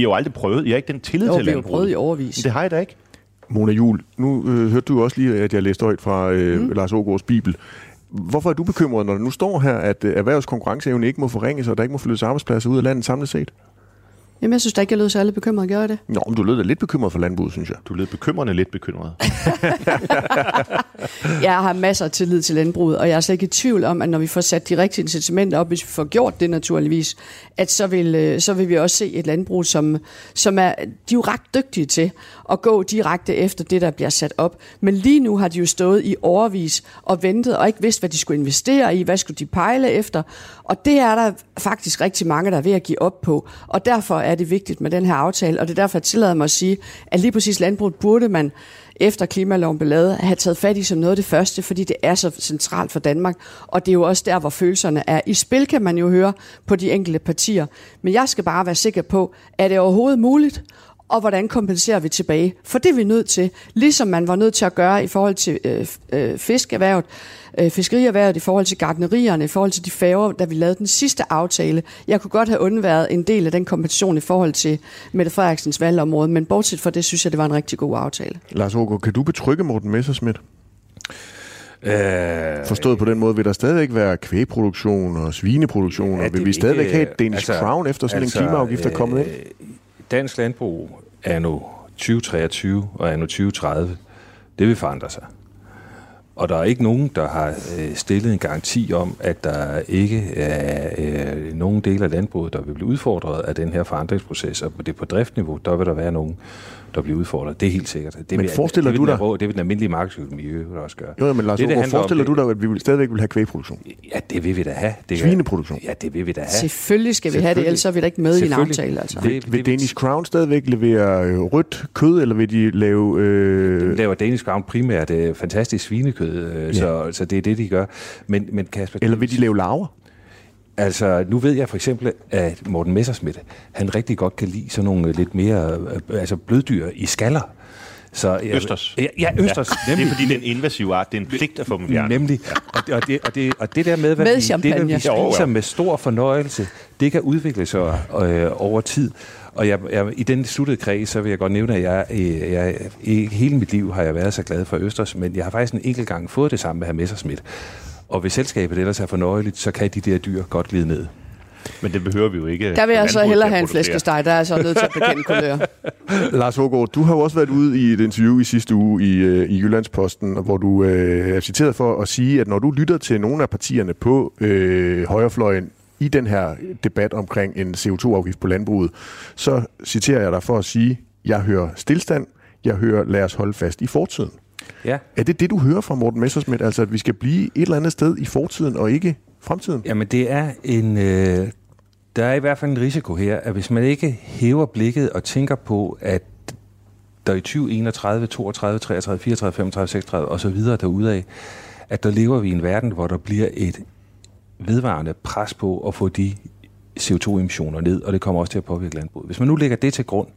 har jo aldrig prøvet. I har ikke den tillid Jo, til vi har jo landbruget. prøvet i overvis. Det har I da ikke. Mona Jul, nu øh, hørte du også lige, at jeg læste højt fra øh, mm. Lars Ågaards Bibel. Hvorfor er du bekymret, når der nu står her, at øh, erhvervskonkurrenceevne ikke må forringes, og der ikke må flyttes arbejdspladser ud af landet samlet set? Jamen, jeg synes da ikke, jeg lød særlig bekymret, gør jeg det? Nå, men du lød da lidt bekymret for landbruget, synes jeg. Du lød bekymrende lidt bekymret. Jeg har masser af tillid til landbruget, og jeg er slet ikke i tvivl om, at når vi får sat de rigtige incitamenter op, hvis vi får gjort det naturligvis, at så vil, øh, så vil vi også se et landbrug, som, som er, de er jo ret dygtige til at gå direkte efter det, der bliver sat op. Men lige nu har de jo stået i overvis og ventet og ikke vidst, hvad de skulle investere i, hvad skulle de pejle efter. Og det er der faktisk rigtig mange, der er ved at give op på. Og derfor er det vigtigt med den her aftale, og det er derfor, jeg tillader mig at sige, at lige præcis landbruget burde man efter klimaloven blev lavet, have taget fat i som noget af det første, fordi det er så centralt for Danmark, og det er jo også der, hvor følelserne er. I spil kan man jo høre på de enkelte partier, men jeg skal bare være sikker på, er det overhovedet muligt, og hvordan kompenserer vi tilbage? For det er vi nødt til, ligesom man var nødt til at gøre i forhold til øh, øh, fiskerhvervet, øh, fiskerierhvervet, i forhold til gardnerierne, i forhold til de færger, da vi lavede den sidste aftale. Jeg kunne godt have undværet en del af den kompensation i forhold til Mette Frederiksens valgområde, men bortset fra det, synes jeg, det var en rigtig god aftale. Lars Ågaard, kan du betrygge Morten Messerschmidt? Øh, Forstået på den måde, vil der stadigvæk være kvægproduktion og svineproduktion, ja, og vil vi stadigvæk ikke- have et Danish altså, Crown efter sådan altså, en klimaafgift er kommet ind? Dansk landbrug er nu 2023 og er nu 2030. Det vil forandre sig. Og der er ikke nogen, der har øh, stillet en garanti om, at der ikke er øh, nogen del af landbruget, der vil blive udfordret af den her forandringsproces. Og på det på driftniveau, der vil der være nogen, der bliver udfordret. Det er helt sikkert. Det Men vil, forestiller det du vil dig- den, Det vil den almindelige markedsøkonomi også gøre. Jo, ja, men Lars det, det om, forestiller det- du dig, at vi vil stadigvæk vil have kvægproduktion? Ja, det vil vi da have. Det Svineproduktion? Ja, det vil vi da have. Selvfølgelig skal vi have det, ellers er vi da ikke med i en aftale. Altså. Det- Vil Danish Crown stadigvæk levere øh, rødt kød, eller vil de lave... Øh, De laver Danish Crown primært øh, fantastisk svinekød, øh, Ja. så, så det er det, de gør. Men, men Kasper, eller vil de lave laver? Altså, nu ved jeg for eksempel, at Morten Messerschmidt, han rigtig godt kan lide sådan nogle lidt mere øh, altså bløddyr i skaller. Så, jeg, Østers. Ja, ja østers. Ja, det er fordi, det er en invasiv art. Det er en pligt at få dem fjernet. Nemlig. Og, det, og, det, og, det, og det der med, hvad Med vi, det, der, vi spiser Jo, med stor fornøjelse, det kan udvikle sig øh, over tid. Og jeg, jeg, i den sluttede kreds, så vil jeg godt nævne, at jeg, øh, jeg, i hele mit liv har jeg været så glad for Østers, men jeg har faktisk en enkelt gang fået det samme med herr Messerschmidt. Og hvis selskabet ellers er fornøjeligt, så kan de der dyr godt glide ned. Men det behøver vi jo ikke. Der vil jeg så hellere have en flæskesteg, der er så nødt til at bekende kulør. Lars Ågaard, du har jo også været ude i et interview i sidste uge i, øh, i Jyllandsposten, hvor du øh, er citeret for at sige, at når du lytter til nogle af partierne på øh, højrefløjen i den her debat omkring en CO2-afgift på landbruget, så citerer jeg dig for at sige, jeg hører stillstand, jeg hører lad os holde fast i fortiden. Ja. Er det det, du hører fra Morten Messersmith, altså at vi skal blive et eller andet sted i fortiden og ikke fremtiden? Jamen det er en... Øh, der er i hvert fald en risiko her, at hvis man ikke hæver blikket og tænker på, at der i 2031, 32, 33, 34, 35, 36 og så videre derudaf, at der lever vi i en verden, hvor der bliver et vedvarende pres på at få de CO2-emissioner ned, og det kommer også til at påvirke landbruget. Hvis man nu lægger det til grund,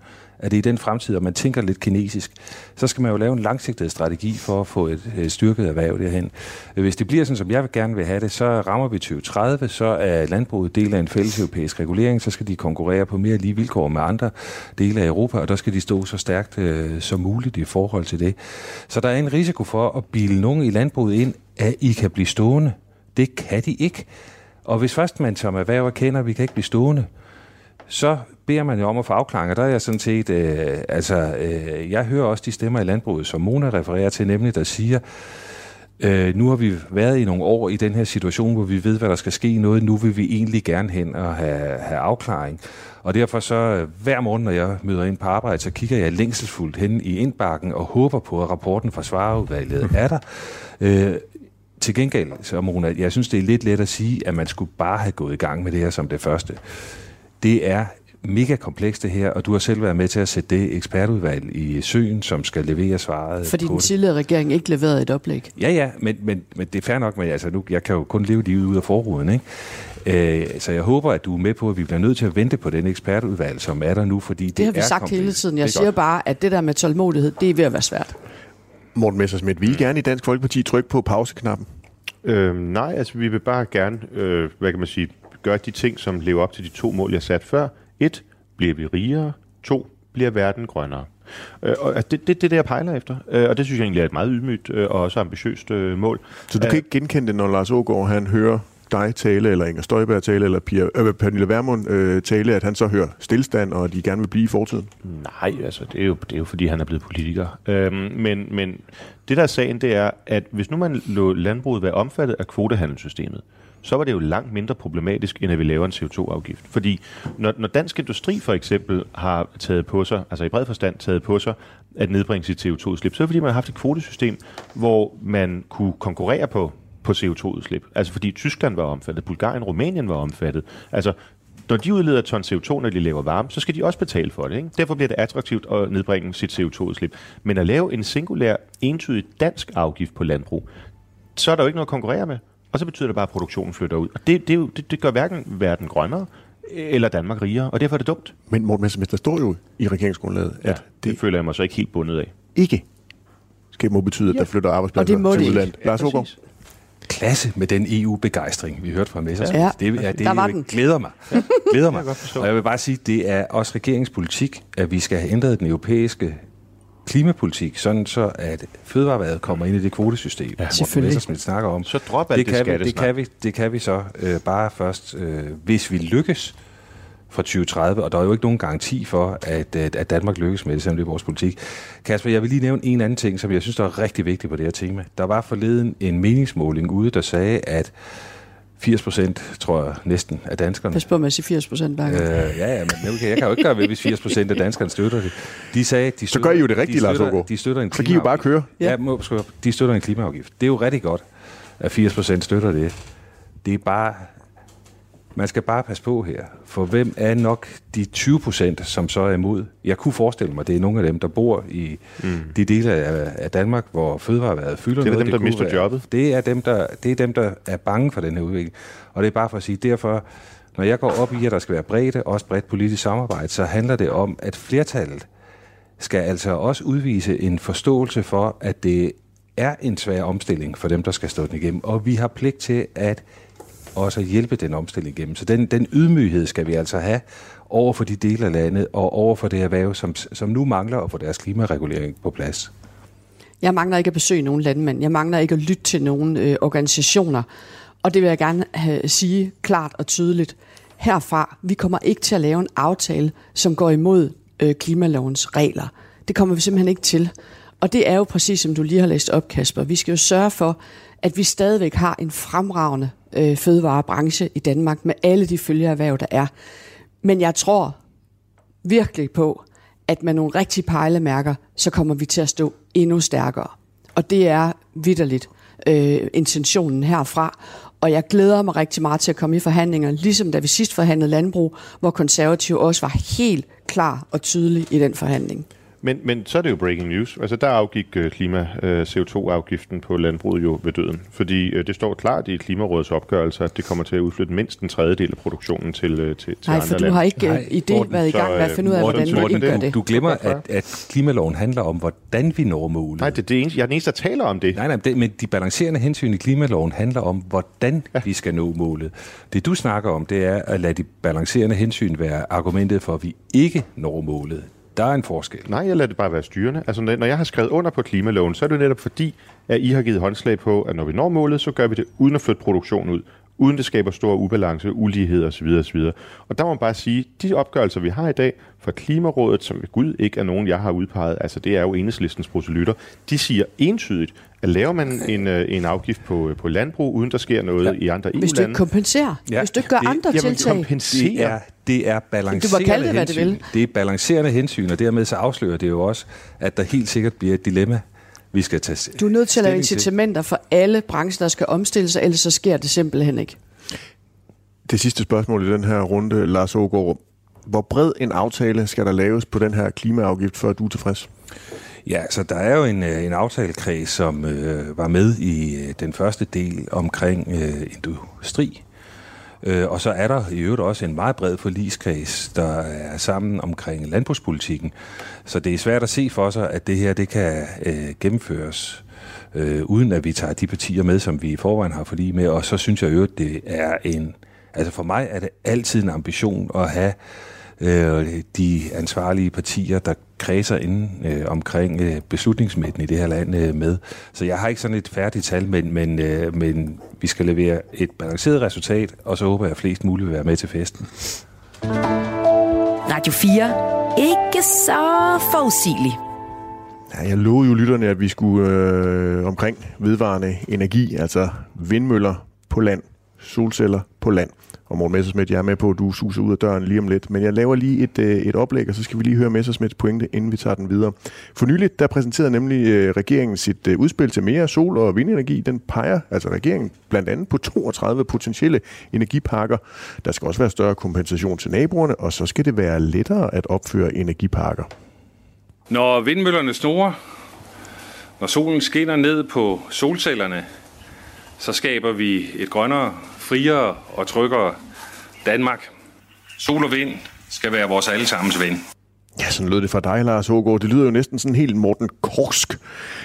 at det er i den fremtid, og man tænker lidt kinesisk, så skal man jo lave en langsigtet strategi for at få et, øh, styrket erhverv derhen. Hvis det bliver sådan, som jeg gerne vil have det, så rammer vi 2030, så er landbruget del af en fælles europæisk regulering, så skal de konkurrere på mere lige vilkår med andre dele af Europa, og der skal de stå så stærkt øh, som muligt i forhold til det. Så der er en risiko for at bilde nogen i landbruget ind, at I kan blive stående. Det kan de ikke. Og hvis først man som erhverv erkender, at vi kan ikke blive stående, så beder man jo om at få afklaring, og der er jeg sådan set, øh, altså, øh, jeg hører også de stemmer i landbruget, som Mona refererer til, nemlig der siger, øh, nu har vi været i nogle år i den her situation, hvor vi ved, hvad der skal ske noget, nu vil vi egentlig gerne hen og have, have afklaring. Og derfor så øh, hver morgen, når jeg møder ind på arbejde, så kigger jeg længselsfuldt hen i indbakken og håber på, at rapporten fra svareudvalget er der. Øh, til gengæld, så Mona, jeg synes, det er lidt let at sige, at man skulle bare have gået i gang med det her som det første. Det er mega komplekst det her, og du har selv været med til at sætte det ekspertudvalg i søen, som skal levere svaret Fordi på den tidligere regering ikke leverede et oplæg. Ja, ja, men, men, men det er fair nok, men altså, nu, jeg kan jo kun leve livet ud af forruden, ikke? Øh, så jeg håber, at du er med på, at vi bliver nødt til at vente på den ekspertudvalg, som er der nu, fordi det, Det har vi er sagt komplekst. hele tiden. Jeg er siger godt. bare, at det der med tålmodighed, det er ved at være svært. Morten Messersmith, vil I gerne i Dansk Folkeparti trykke på pauseknappen? Øh, nej, altså vi vil bare gerne, øh, hvad kan man sige, gøre de ting, som lever op til de to mål, jeg satte før. Et, bliver vi rigere. To, bliver verden grønnere. Øh, og det er det, det, det, jeg pejler efter. Øh, og det synes jeg egentlig er et meget ydmygt øh, og også ambitiøst øh, mål. Så du kan ikke genkende det, når Lars Ågaard han hører dig tale, eller Inger Støjberg tale, eller Pia, øh, Pernille Vermund øh, tale, at han så hører stillstand, og de gerne vil blive i fortiden? Nej, altså det er jo, det er jo fordi, han er blevet politiker. Øhm, men, men det der er sagen, det er, at hvis nu man lå landbruget være omfattet af kvotehandelssystemet, så var det jo langt mindre problematisk, end at vi laver en CO2-afgift. Fordi når, når dansk industri for eksempel har taget på sig, altså i bred forstand taget på sig, at nedbringe sit CO2-udslip, så er det fordi, man har haft et kvotesystem, hvor man kunne konkurrere på, på CO2-udslip. Altså fordi Tyskland var omfattet, Bulgarien, Rumænien var omfattet. Altså når de udleder ton CO2, når de laver varme, så skal de også betale for det. Ikke? Derfor bliver det attraktivt at nedbringe sit CO2-udslip. Men at lave en singulær, entydig dansk afgift på landbrug, så er der jo ikke noget at konkurrere med. Og så betyder det bare, at produktionen flytter ud. Og det, det, det, det gør hverken verden grønnere, eller Danmark rigere, og derfor er det dumt. Men Morten Messerschmidt, der står jo i regeringsgrundlaget, at Ja, det, det føler jeg mig så ikke helt bundet af. ikke skal må betyde, at der flytter arbejdspladser Og det må til udlandet. Lars Ågaard? præcis. klasse med den EU-begejstring, vi hørte fra Messersmith. Ja, det, ja, det der var den. glæder mig. glæder mig. jeg. Og jeg vil bare sige, det er også regeringspolitik, at vi skal have ændret den europæiske klimapolitik, sådan så at fødevareværet kommer ind i det kvotesystem, ja, Selvfølgelig. Messersmith snakker om. Så drop alt det, det kan vi, det, kan vi, det kan vi så øh, bare først, øh, hvis vi lykkes fra 2030, og der er jo ikke nogen garanti for, at, at at Danmark lykkes med det, selvom det er vores politik. Kasper, jeg vil lige nævne en anden ting, som jeg synes, der er rigtig vigtigt på det her tema. Der var forleden en meningsmåling ude, der sagde, at 80 procent, tror jeg næsten, af danskerne... Pas på med at sige 80 procent hver gang. Øh, ja, ja, men okay, jeg kan jo ikke gøre ved, hvis 80 procent af danskerne støtter det. De sagde, de støtter, gør I jo det rigtige, de Lars støtter, Aagaard. De støtter en Så kan I jo bare køre. Ja, må, skal, de støtter en klimaafgift. Det er jo rigtig godt, at 80 procent støtter det. Det er bare... Man skal bare passe på her, for hvem er nok de 20 procent, som så er imod? Jeg kunne forestille mig, det er nogle af dem, der bor i mm. de dele af, af Danmark, hvor fødevareværet fylder Det er noget. dem, der kunne mister være- jobbet. Det er, dem, der, det er dem, der er bange for den her udvikling. Og det er bare for at sige, derfor, når jeg går op i, at der skal være bredde, også bredt politisk samarbejde, så handler det om, at flertallet skal altså også udvise en forståelse for, at det er en svær omstilling for dem, der skal stå den igennem. Og vi har pligt til at også at hjælpe den omstilling igennem. Så den, den ydmyghed skal vi altså have over for de dele af landet og over for det erhverv, som, som nu mangler at få deres klimaregulering på plads. Jeg mangler ikke at besøge nogen landmænd. Jeg mangler ikke at lytte til nogen øh, organisationer. Og det vil jeg gerne have, sige klart og tydeligt. Herfra, vi kommer ikke til at lave en aftale, som går imod øh, klimalovens regler. Det kommer vi simpelthen ikke til. Og det er jo præcis, som du lige har læst op, Kasper. Vi skal jo sørge for, at vi stadigvæk har en fremragende øh, fødevarebranche i Danmark med alle de følgeerhverv, der er. Men jeg tror virkelig på, at med nogle rigtige pejlemærker, så kommer vi til at stå endnu stærkere. Og det er vidderligt øh, intentionen herfra. Og jeg glæder mig rigtig meget til at komme i forhandlinger, ligesom da vi sidst forhandlede landbrug, hvor konservative også var helt klar og tydelig i den forhandling. Men, men så er det jo breaking news. Altså der afgik øh, klima øh, CO2-afgiften på landbruget jo ved døden. Fordi øh, det står klart i Klimarådets opgørelse, at det kommer til at udflytte mindst en tredjedel af produktionen til, til, til Nej, andre for du lande. har ikke Nej, i det Morten, været i gang med at finde ud af, hvordan Morten, gør det-. Du glemmer, at, at klimaloven handler om, hvordan vi når målet. Nej, det er det eneste, jeg er den eneste, der taler om det. Nej, nej, det, men de balancerende hensyn i klimaloven handler om, hvordan ja. vi skal nå målet. Det du snakker om, det er at lade de balancerende hensyn være argumentet for, at vi ikke når målet. Der er en forskel. Nej, jeg lader det bare være styrende. Altså, når jeg har skrevet under på klimaloven, så er det netop fordi, at I har givet håndslag på, at når vi når målet, så gør vi det uden at flytte produktionen ud. Uden det skaber stor ubalance, ulighed osv. osv. Og der må man bare sige, de opgørelser, vi har i dag fra Klimarådet, som ved Gud ikke er nogen, jeg har udpeget, altså det er jo enhedslistens proselytter, de siger entydigt, at laver man en, øh, en afgift på, på landbrug, uden der sker noget ja. i andre EU-lande... Hvis du ikke kompenserer, ja, hvis du ikke gør det- andre jamen, tiltag. kompensere. Det er, det er balancerende kalde det, hvad det hensyn. vil. Det er balancerende hensyn, og dermed så afslører det jo også, at der helt sikkert bliver et dilemma, vi skal tage Du er nødt til at lave incitamenter for alle brancher, der skal omstille sig, ellers så sker det simpelthen ikke. Det sidste spørgsmål i den her runde, Lars Ågaard. Hvor bred en aftale skal der laves på den her klimaafgift, før du er tilfreds? Ja, så der er jo en, øh, en aftalekreds, som øh, var med i øh, den første del omkring øh, industri. Øh, og så er der i øvrigt også en meget bred forligskreds, der er sammen omkring landbrugspolitikken. Så det er svært at se for sig, at det her det kan øh, gennemføres øh, uden at vi tager de partier med, som vi i forvejen har forlig med. Og så synes jeg øvrigt, det er en... Altså for mig er det altid en ambition at have øh, de ansvarlige partier, der kredser inden øh, omkring øh, beslutningsmætten i det her land øh, med. Så jeg har ikke sådan et færdigt tal, men, men, øh, men vi skal levere et balanceret resultat, og så håber jeg, at flest muligt vil være med til festen. Radio 4. Ikke så forudsigelig. Ja, jeg lovede jo lytterne, at vi skulle øh, omkring vedvarende energi, altså vindmøller på land, solceller på land. Og Morten Messersmith, jeg er med på, at du suser ud af døren lige om lidt. Men jeg laver lige et, øh, et oplæg, og så skal vi lige høre Messersmiths pointe, inden vi tager den videre. For nyligt, der præsenterede nemlig øh, regeringen sit øh, udspil til mere sol- og vindenergi. Den peger, altså regeringen, blandt andet på 32 potentielle energiparker. Der skal også være større kompensation til naboerne, og så skal det være lettere at opføre energiparker. Når vindmøllerne snorer, når solen skinner ned på solcellerne, så skaber vi et grønnere, friere og tryggere Danmark. Sol og vind skal være vores allesammens ven. Ja, sådan lød det fra dig, Lars Hågaard. Det lyder jo næsten sådan helt Morten Korsk,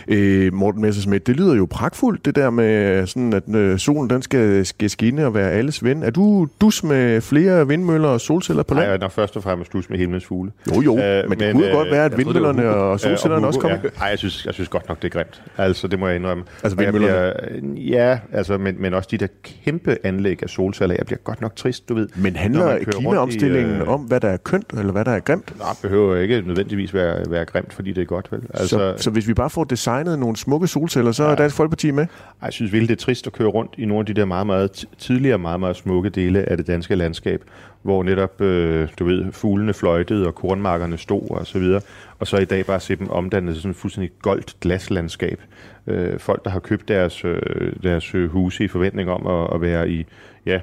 øh, Morten Messersmith. Det lyder jo pragtfuldt, det der med, sådan, at øh, solen den skal, skal skinne og være alles ven. Er du dus med flere vindmøller og solceller på land? Nej, jeg er først og fremmest dus med himlens fugle. Jo, jo, øh, men det kunne jo godt være, at vindmøllerne Hugo. og solcellerne Øh, også Hugo, kommer. Ja. Ej, jeg synes, jeg synes godt nok, det er grimt. Altså, det må jeg indrømme. Altså Og vindmøllerne? bliver, Ja, altså, men, men også de der kæmpe anlæg af solceller. Jeg bliver godt nok trist, du ved. Men handler rundt i, klimaomstillingen øh, om, hvad der er kønt, eller hvad der er grimt? Nej, behøver ikke nødvendigvis være, være grimt, fordi det er godt, vel? Altså, så, så hvis vi bare får designet nogle smukke solceller, så er Dansk Folkeparti med? Jeg synes virkelig, det er trist at køre rundt i nogle af de der meget, meget ti- tidligere, meget, meget smukke dele af det danske landskab, hvor netop, øh, du ved, fuglene fløjtede og kornmarkerne stod og så videre, og så i dag bare se dem omdannet til sådan et fuldstændig goldt glaslandskab. Øh, folk, der har købt deres, øh, deres øh, huse i forventning om at, at være i, ja,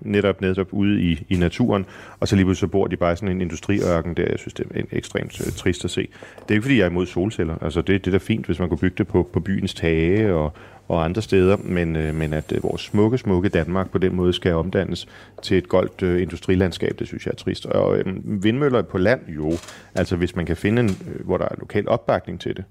netop netop ude i, i naturen, og så lige pludselig så bor de bare i sådan en industriørken der. Jeg synes, det er ekstremt øh, trist at se. Det er ikke, fordi jeg er imod solceller. Altså, det, det er da fint, hvis man kunne bygge det på, på byens tage og, og andre steder, men, øh, men at øh, vores smukke, smukke Danmark på den måde skal omdannes til et goldt øh, industrilandskab, det synes jeg er trist. Og øh, vindmøller på land, jo. Altså, hvis man kan finde en, øh, hvor der er lokal opbakning til det.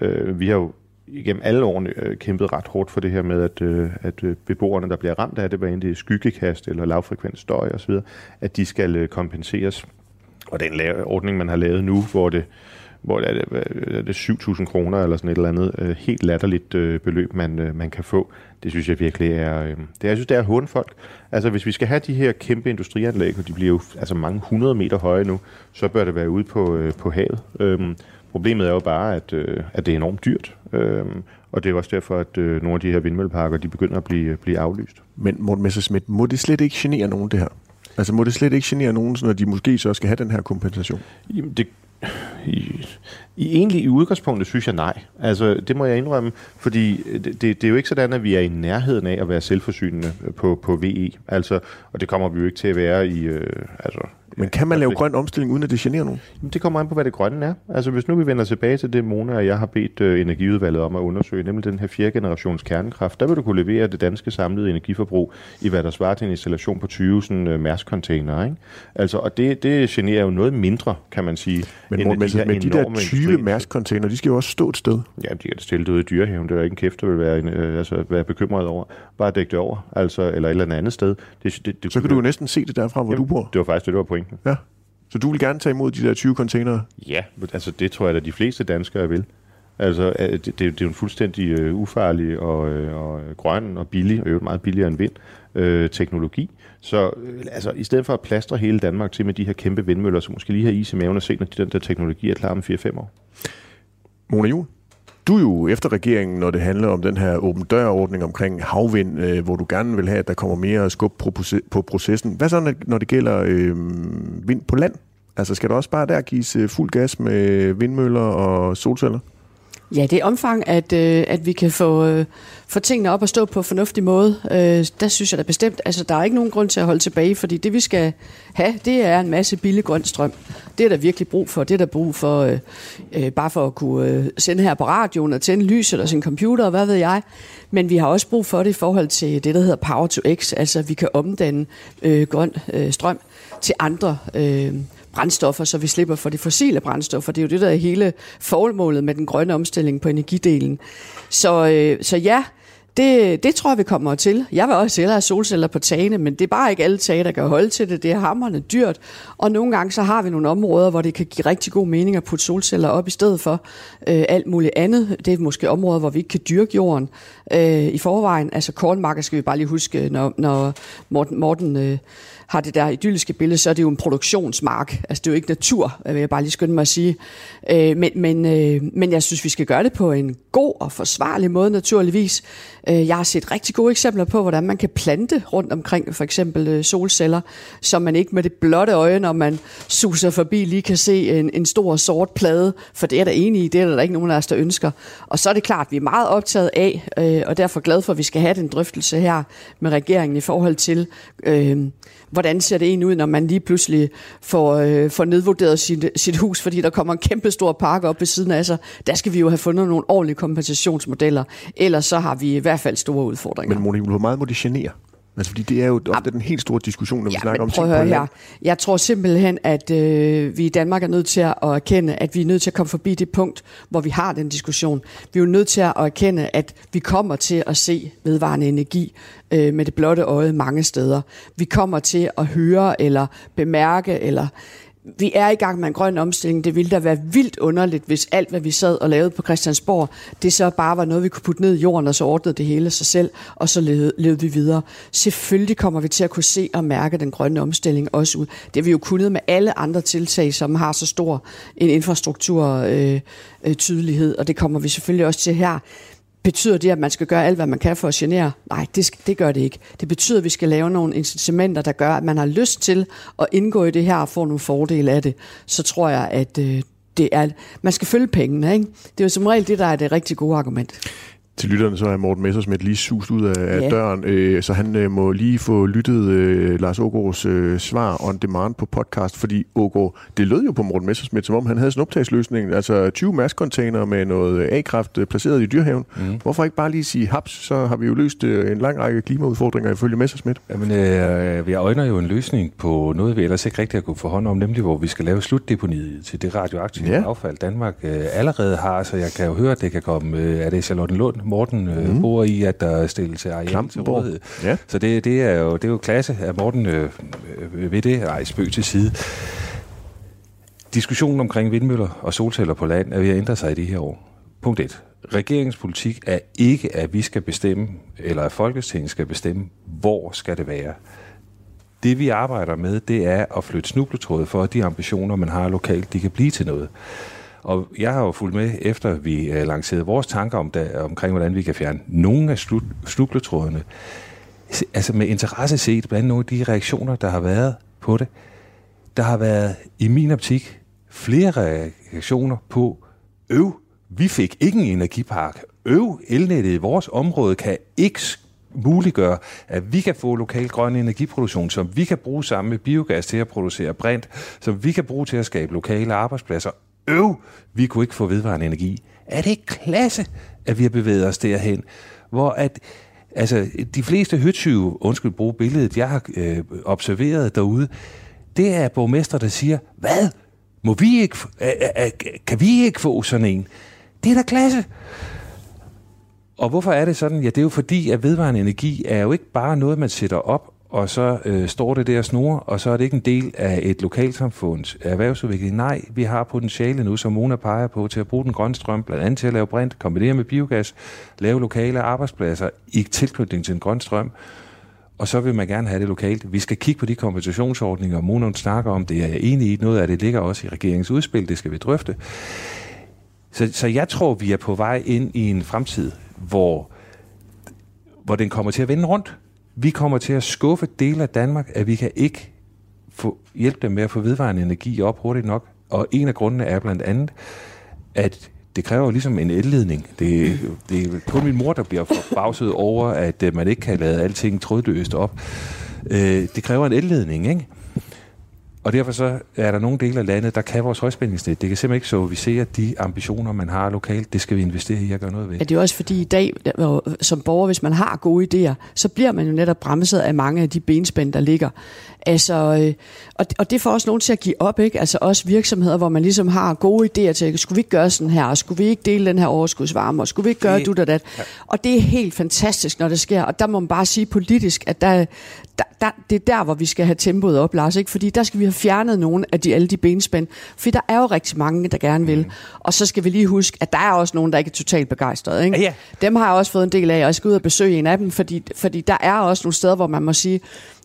Øh, vi har jo igennem alle årene øh, kæmpet ret hårdt for det her med, at, øh, at øh, beboerne, der bliver ramt af det, hvad end det er skyggekast eller lavfrekvent støj osv., at de skal øh, kompenseres. Og den la- ordning, man har lavet nu, hvor det hvor er det, er det 7.000 kroner eller sådan et eller andet øh, helt latterligt øh, beløb, man, øh, man kan få. Det synes jeg virkelig er, øh, det er, jeg synes, det er hundfolk. Altså hvis vi skal have de her kæmpe industrianlæg, og de bliver jo altså mange hundrede meter høje nu, så bør det være ude på, øh, på havet. Øhm, problemet er jo bare, at, øh, at det er enormt dyrt. Øhm, og det er også derfor, at øh, nogle af de her vindmølleparker, de begynder at blive, blive aflyst. Men Morten Messerschmidt, må det slet ikke genere nogen, det her? Altså må det slet ikke genere nogen, når de måske så skal have den her kompensation? Jamen, det, i, i egentlig i udgangspunktet synes jeg nej. Altså, det må jeg indrømme, fordi det, det, det er jo ikke sådan, at vi er i nærheden af at være selvforsynende på, på VE. Altså, og det kommer vi jo ikke til at være i... Øh, altså, Men kan man lave grøn omstilling, uden at det generer nogen? Jamen, Det kommer an på, hvad det grønne er. Altså, hvis nu vi vender tilbage til det, Mona og jeg har bedt øh, Energiudvalget om at undersøge, nemlig den her fjerde generations kernekraft, der vil du kunne levere det danske samlede energiforbrug i, hvad der svarer til en installation på 20 sådan, øh, Mærsk-containere. Ikke? Altså, og det, det generer jo noget mindre, kan man sige, Men end Morten de her Messerschmidt, de der enorme 20 industri- Mærsk-container, de skal jo også stå et sted. Ja, de kan stille det ude i dyrehaven. Det er jo ikke en kæft, der vil være, en, øh, altså, være bekymret over. Bare dække det over, altså, eller et eller andet sted. Det, det, det, Så kan du jo næsten se det derfra, hvor Jamen, du bor. Det var faktisk det, der var pointen. Ja. Så du vil gerne tage imod de der 20 containere? Ja, altså det tror jeg, at de fleste danskere vil. Altså, øh, det, det, det er jo en fuldstændig øh, ufarlig og, øh, og grøn og billig, og jo meget billigere end vind, øh, teknologi. Så øh, altså, i stedet for at plastre hele Danmark til med de her kæmpe vindmøller, så måske lige have is i maven og se, når de, den der teknologi er klar om 4-5 år. Mona Juhl, du jo efter regeringen, når det handler om den her åben dør-ordning omkring havvind, øh, hvor du gerne vil have, at der kommer mere skub på, processen. Hvad så, når- det gælder øh, vind på land? Altså skal der også bare der gives øh, fuld gas med vindmøller og solceller? Ja, det omfang, at, øh, at vi kan få, øh, få tingene op og stå på en fornuftig måde. Øh, der synes jeg da bestemt, altså der er ikke nogen grund til at holde tilbage, fordi det vi skal have, det er en masse billig grøn strøm. Det er der virkelig brug for. Det er der brug for, øh, øh, bare for at kunne øh, sende her på radioen og tænde lyset eller sin computer, og hvad ved jeg. Men vi har også brug for det i forhold til det, der hedder Power to X, altså vi kan omdanne øh, grøn øh, strøm til andre øh, brændstoffer, så vi slipper for de fossile brændstoffer. Det er jo det, der er hele formålet med den grønne omstilling på energidelen. Så, øh, så ja, det, det tror jeg, vi kommer til. Jeg vil også hellere have solceller på tagene, men det er bare ikke alle tage, der kan holde til det. Det er hammerne dyrt, og nogle gange så har vi nogle områder, hvor det kan give rigtig god mening at putte solceller op i stedet for øh, alt muligt andet. Det er måske områder, hvor vi ikke kan dyrke jorden øh, i forvejen. Altså kornmarker skal vi bare lige huske, når, når Morten, Morten øh, har det der idylliske billede, så er det jo en produktionsmark. Altså det er jo ikke natur, øh, vil jeg bare lige skynde mig at sige. Øh, men, men, øh, men jeg synes, vi skal gøre det på en god og forsvarlig måde, naturligvis. Øh, jeg har set rigtig gode eksempler på, hvordan man kan plante rundt omkring for eksempel øh, solceller, så man ikke med det blotte øje, når man suser forbi, lige kan se en, en stor sort plade, for det er der enig i, det er der ikke nogen af os, der ønsker. Og så er det klart, at vi er meget optaget af, øh, og derfor glad for, at vi skal have den drøftelse her med regeringen i forhold til, øh, hvordan ser det egentlig ud, når man lige pludselig får, øh, får nedvurderet sit, sit hus, fordi der kommer en kæmpe stor park op ved siden af sig. Der skal vi jo have fundet nogle ordentlige kompensationsmodeller, ellers så har vi i hvert fald store udfordringer. Men Monique, hvor meget må de genere? Altså, fordi det er jo ofte den helt store diskussion, når vi ja, snakker om ting på land. her. Jeg tror simpelthen, at øh, vi i Danmark er nødt til at erkende, at vi er nødt til at komme forbi det punkt, hvor vi har den diskussion. Vi er jo nødt til at erkende, at vi kommer til at se vedvarende energi øh, med det blotte øje mange steder. Vi kommer til at høre eller bemærke eller vi er i gang med en grøn omstilling. Det ville da være vildt underligt, hvis alt, hvad vi sad og lavede på Christiansborg, det så bare var noget, vi kunne putte ned i jorden, og så ordnede det hele sig selv, og så levede, levede vi videre. Selvfølgelig kommer vi til at kunne se og mærke den grønne omstilling også ud. Det har vi jo kunnet med alle andre tiltag, som har så stor en infrastruktur øh, øh, tydelighed, og det kommer vi selvfølgelig også til her. Betyder det, at man skal gøre alt, hvad man kan for at genere? Nej, det, skal, det gør det ikke. Det betyder, at vi skal lave nogle incitamenter, der gør, at man har lyst til at indgå i det her og få nogle fordele af det. Så tror jeg, at øh, det er, man skal følge pengene. Ikke? Det er jo som regel det, der er det rigtig gode argument. Til lytterne så er Morten Messersmith lige sus ud af, af Ja. døren, øh, så han øh, må lige få lyttet øh, Lars Ågaards øh, svar on demand på podcast, fordi Ågaard, det lød jo på Morten Messersmith, som om han havde sådan en optagsløsning, altså 20 maskcontainer med noget A-kraft øh, placeret i dyrhaven. Mm. Hvorfor ikke bare lige sige haps, så har vi jo løst øh, en lang række klimaudfordringer ifølge Messersmith. Jamen, øh, vi øjner jo en løsning på noget, vi ellers ikke rigtig har kunnet få hånd om, nemlig hvor vi skal lave slutdeponiet til det radioaktive Ja. affald, Danmark øh, allerede har. Så jeg kan jo høre, at det kan komme, øh, er det Charlotte Lund, Morten øh, mm. bor i, at der stilles til areal til rådighed. Ja. Så det, det, er jo, det er jo klasse, at Morten øh, øh, ved det. Nej, spøg til side. Diskussionen omkring vindmøller og solceller på land er ved at ændre sig i de her år. Punkt 1. Regeringens politik er ikke, at vi skal bestemme, eller at Folketinget skal bestemme, hvor skal det være. Det vi arbejder med, det er at flytte snubletrådet for, at de ambitioner, man har lokalt, de kan blive til noget. Og jeg har jo fulgt med, efter vi øh, lancerede vores tanker om der, omkring, hvordan vi kan fjerne nogle af slu- snubletrådene. Altså med interesse set blandt nogle af de reaktioner, der har været på det. Der har været, i min optik, flere reaktioner på, øv, vi fik ikke en energipark. Øv, elnettet i vores område kan ikke muliggøre, at vi kan få lokal grøn energiproduktion, som vi kan bruge sammen med biogas til at producere brint, som vi kan bruge til at skabe lokale arbejdspladser. Øv, vi kunne ikke få vedvarende energi. Er det ikke klasse, at vi har bevæget os derhen, hvor at Altså, de fleste høtyve, undskyld bruge billedet, jeg har øh, observeret derude, det er borgmester, der siger, hvad? Må vi ikke, øh, øh, kan vi ikke få sådan en? Det er da klasse. Og hvorfor er det sådan? Ja, det er jo fordi, at vedvarende energi er jo ikke bare noget, man sætter op, og så øh, står det der og snor, og så er det ikke en del af et lokalsamfunds erhvervsudvikling. Nej, vi har potentiale nu, som Mona peger på, til at bruge den grønne strøm, blandt andet til at lave brint, kombinere med biogas, lave lokale arbejdspladser i tilknytning til en grøn strøm. Og så vil man gerne have det lokalt. Vi skal kigge på de kompensationsordninger, Mona snakker om. Det er jeg enig i. Noget af det ligger også i regeringens udspil. Det skal vi drøfte. Så, så jeg tror, vi er på vej ind i en fremtid, hvor, hvor den kommer til at vende rundt. Vi kommer til at skuffe dele af Danmark, at vi kan ikke få, hjælpe dem med at få vedvarende energi op hurtigt nok. Og en af grundene er blandt andet, at det kræver ligesom en elledning. Det, det er kun min mor, der bliver forbavset over, at øh, man ikke kan lade alting trådløst op. Øh, det kræver en elledning, ikke? Og derfor så er der nogle dele af landet, der kan vores højspændingsnet. Det kan simpelthen ikke så vi ser de ambitioner, man har lokalt. Det skal vi investere i at gøre noget ved. Er det også fordi i dag, som borger, hvis man har gode idéer, så bliver man jo netop bremset af mange af de benspænd, der ligger. Altså, øh, og, og det får også nogen til at give op, ikke? Altså også virksomheder, hvor man ligesom har gode idéer til, skulle vi ikke gøre sådan her, og skulle vi ikke dele den her overskudsvarme, og skulle vi ikke gøre det, du og dat. Ja. Og det er helt fantastisk, når det sker. Og der må man bare sige politisk, at der, der, der, det er der, hvor vi skal have tempoet op, Lars. Ikke? Fordi der skal vi have fjernet nogle af de, alle de benspænd. For der er jo rigtig mange, der gerne vil. Mm. Og så skal vi lige huske, at der er også nogen, der ikke er totalt begejstrede. Ikke? Ja, ja. Dem har jeg også fået en del af, og jeg skal ud og besøge en af dem, fordi, fordi der er også nogle steder, hvor man må sige,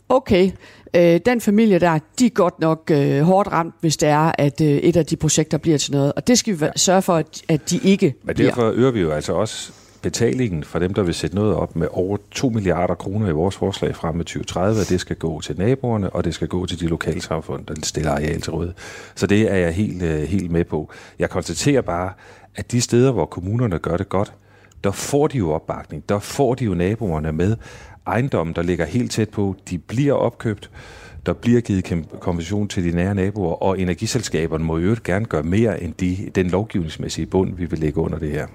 okay, øh, den familie der, de er godt nok øh, hårdt ramt, hvis det er, at øh, et af de projekter bliver til noget. Og det skal vi sørge for, at, at de ikke Men derfor øger vi jo altså også betalingen for dem, der vil sætte noget op med over 2 milliarder kroner i vores forslag frem med 2030, at det skal gå til naboerne, og det skal gå til de lokalsamfund, der stiller areal til rådighed. Så det er jeg helt, øh, helt med på. Jeg konstaterer bare, at de steder, hvor kommunerne gør det godt, der får de jo opbakning, der får de jo naboerne med. Ejendommen, der ligger helt tæt på, de bliver opkøbt, der bliver givet kompensation til de nære naboer, og energiselskaberne må jo gerne gøre mere end de, den lovgivningsmæssige bund, vi vil lægge under det her.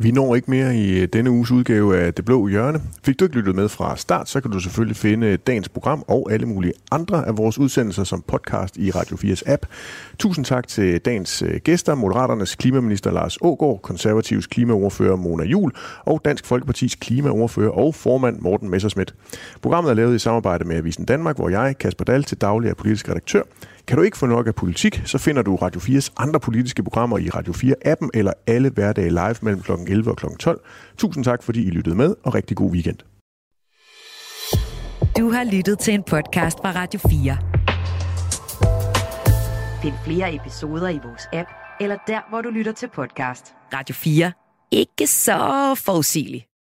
Vi når ikke mere i øh, denne uges udgave af Det Blå Hjørne. Fik du ikke lyttet med fra start, så kan du selvfølgelig finde øh, dagens program og alle mulige andre af vores udsendelser som podcast i Radio 4's app. Tusind tak til dagens øh, gæster, Moderaternes klimaminister Lars Ågård, konservativs klimaordfører Mona Jul og Dansk Folkepartis klimaordfører og formand Morten Messerschmidt. Programmet er lavet i samarbejde med Avisen Danmark, hvor jeg, Kasper Dahl, til daglig er politisk redaktør. Kan du ikke få nok af politik, så finder du Radio 4's andre politiske programmer i Radio 4-appen eller alle hverdage live mellem kl. 11 og kl. 12. Tusind tak, fordi I lyttede med, og rigtig god weekend. Du har lyttet til en podcast fra Radio 4. Find flere episoder i vores app, eller der, hvor du lytter til podcast. Radio 4. Ikke så forudsigeligt.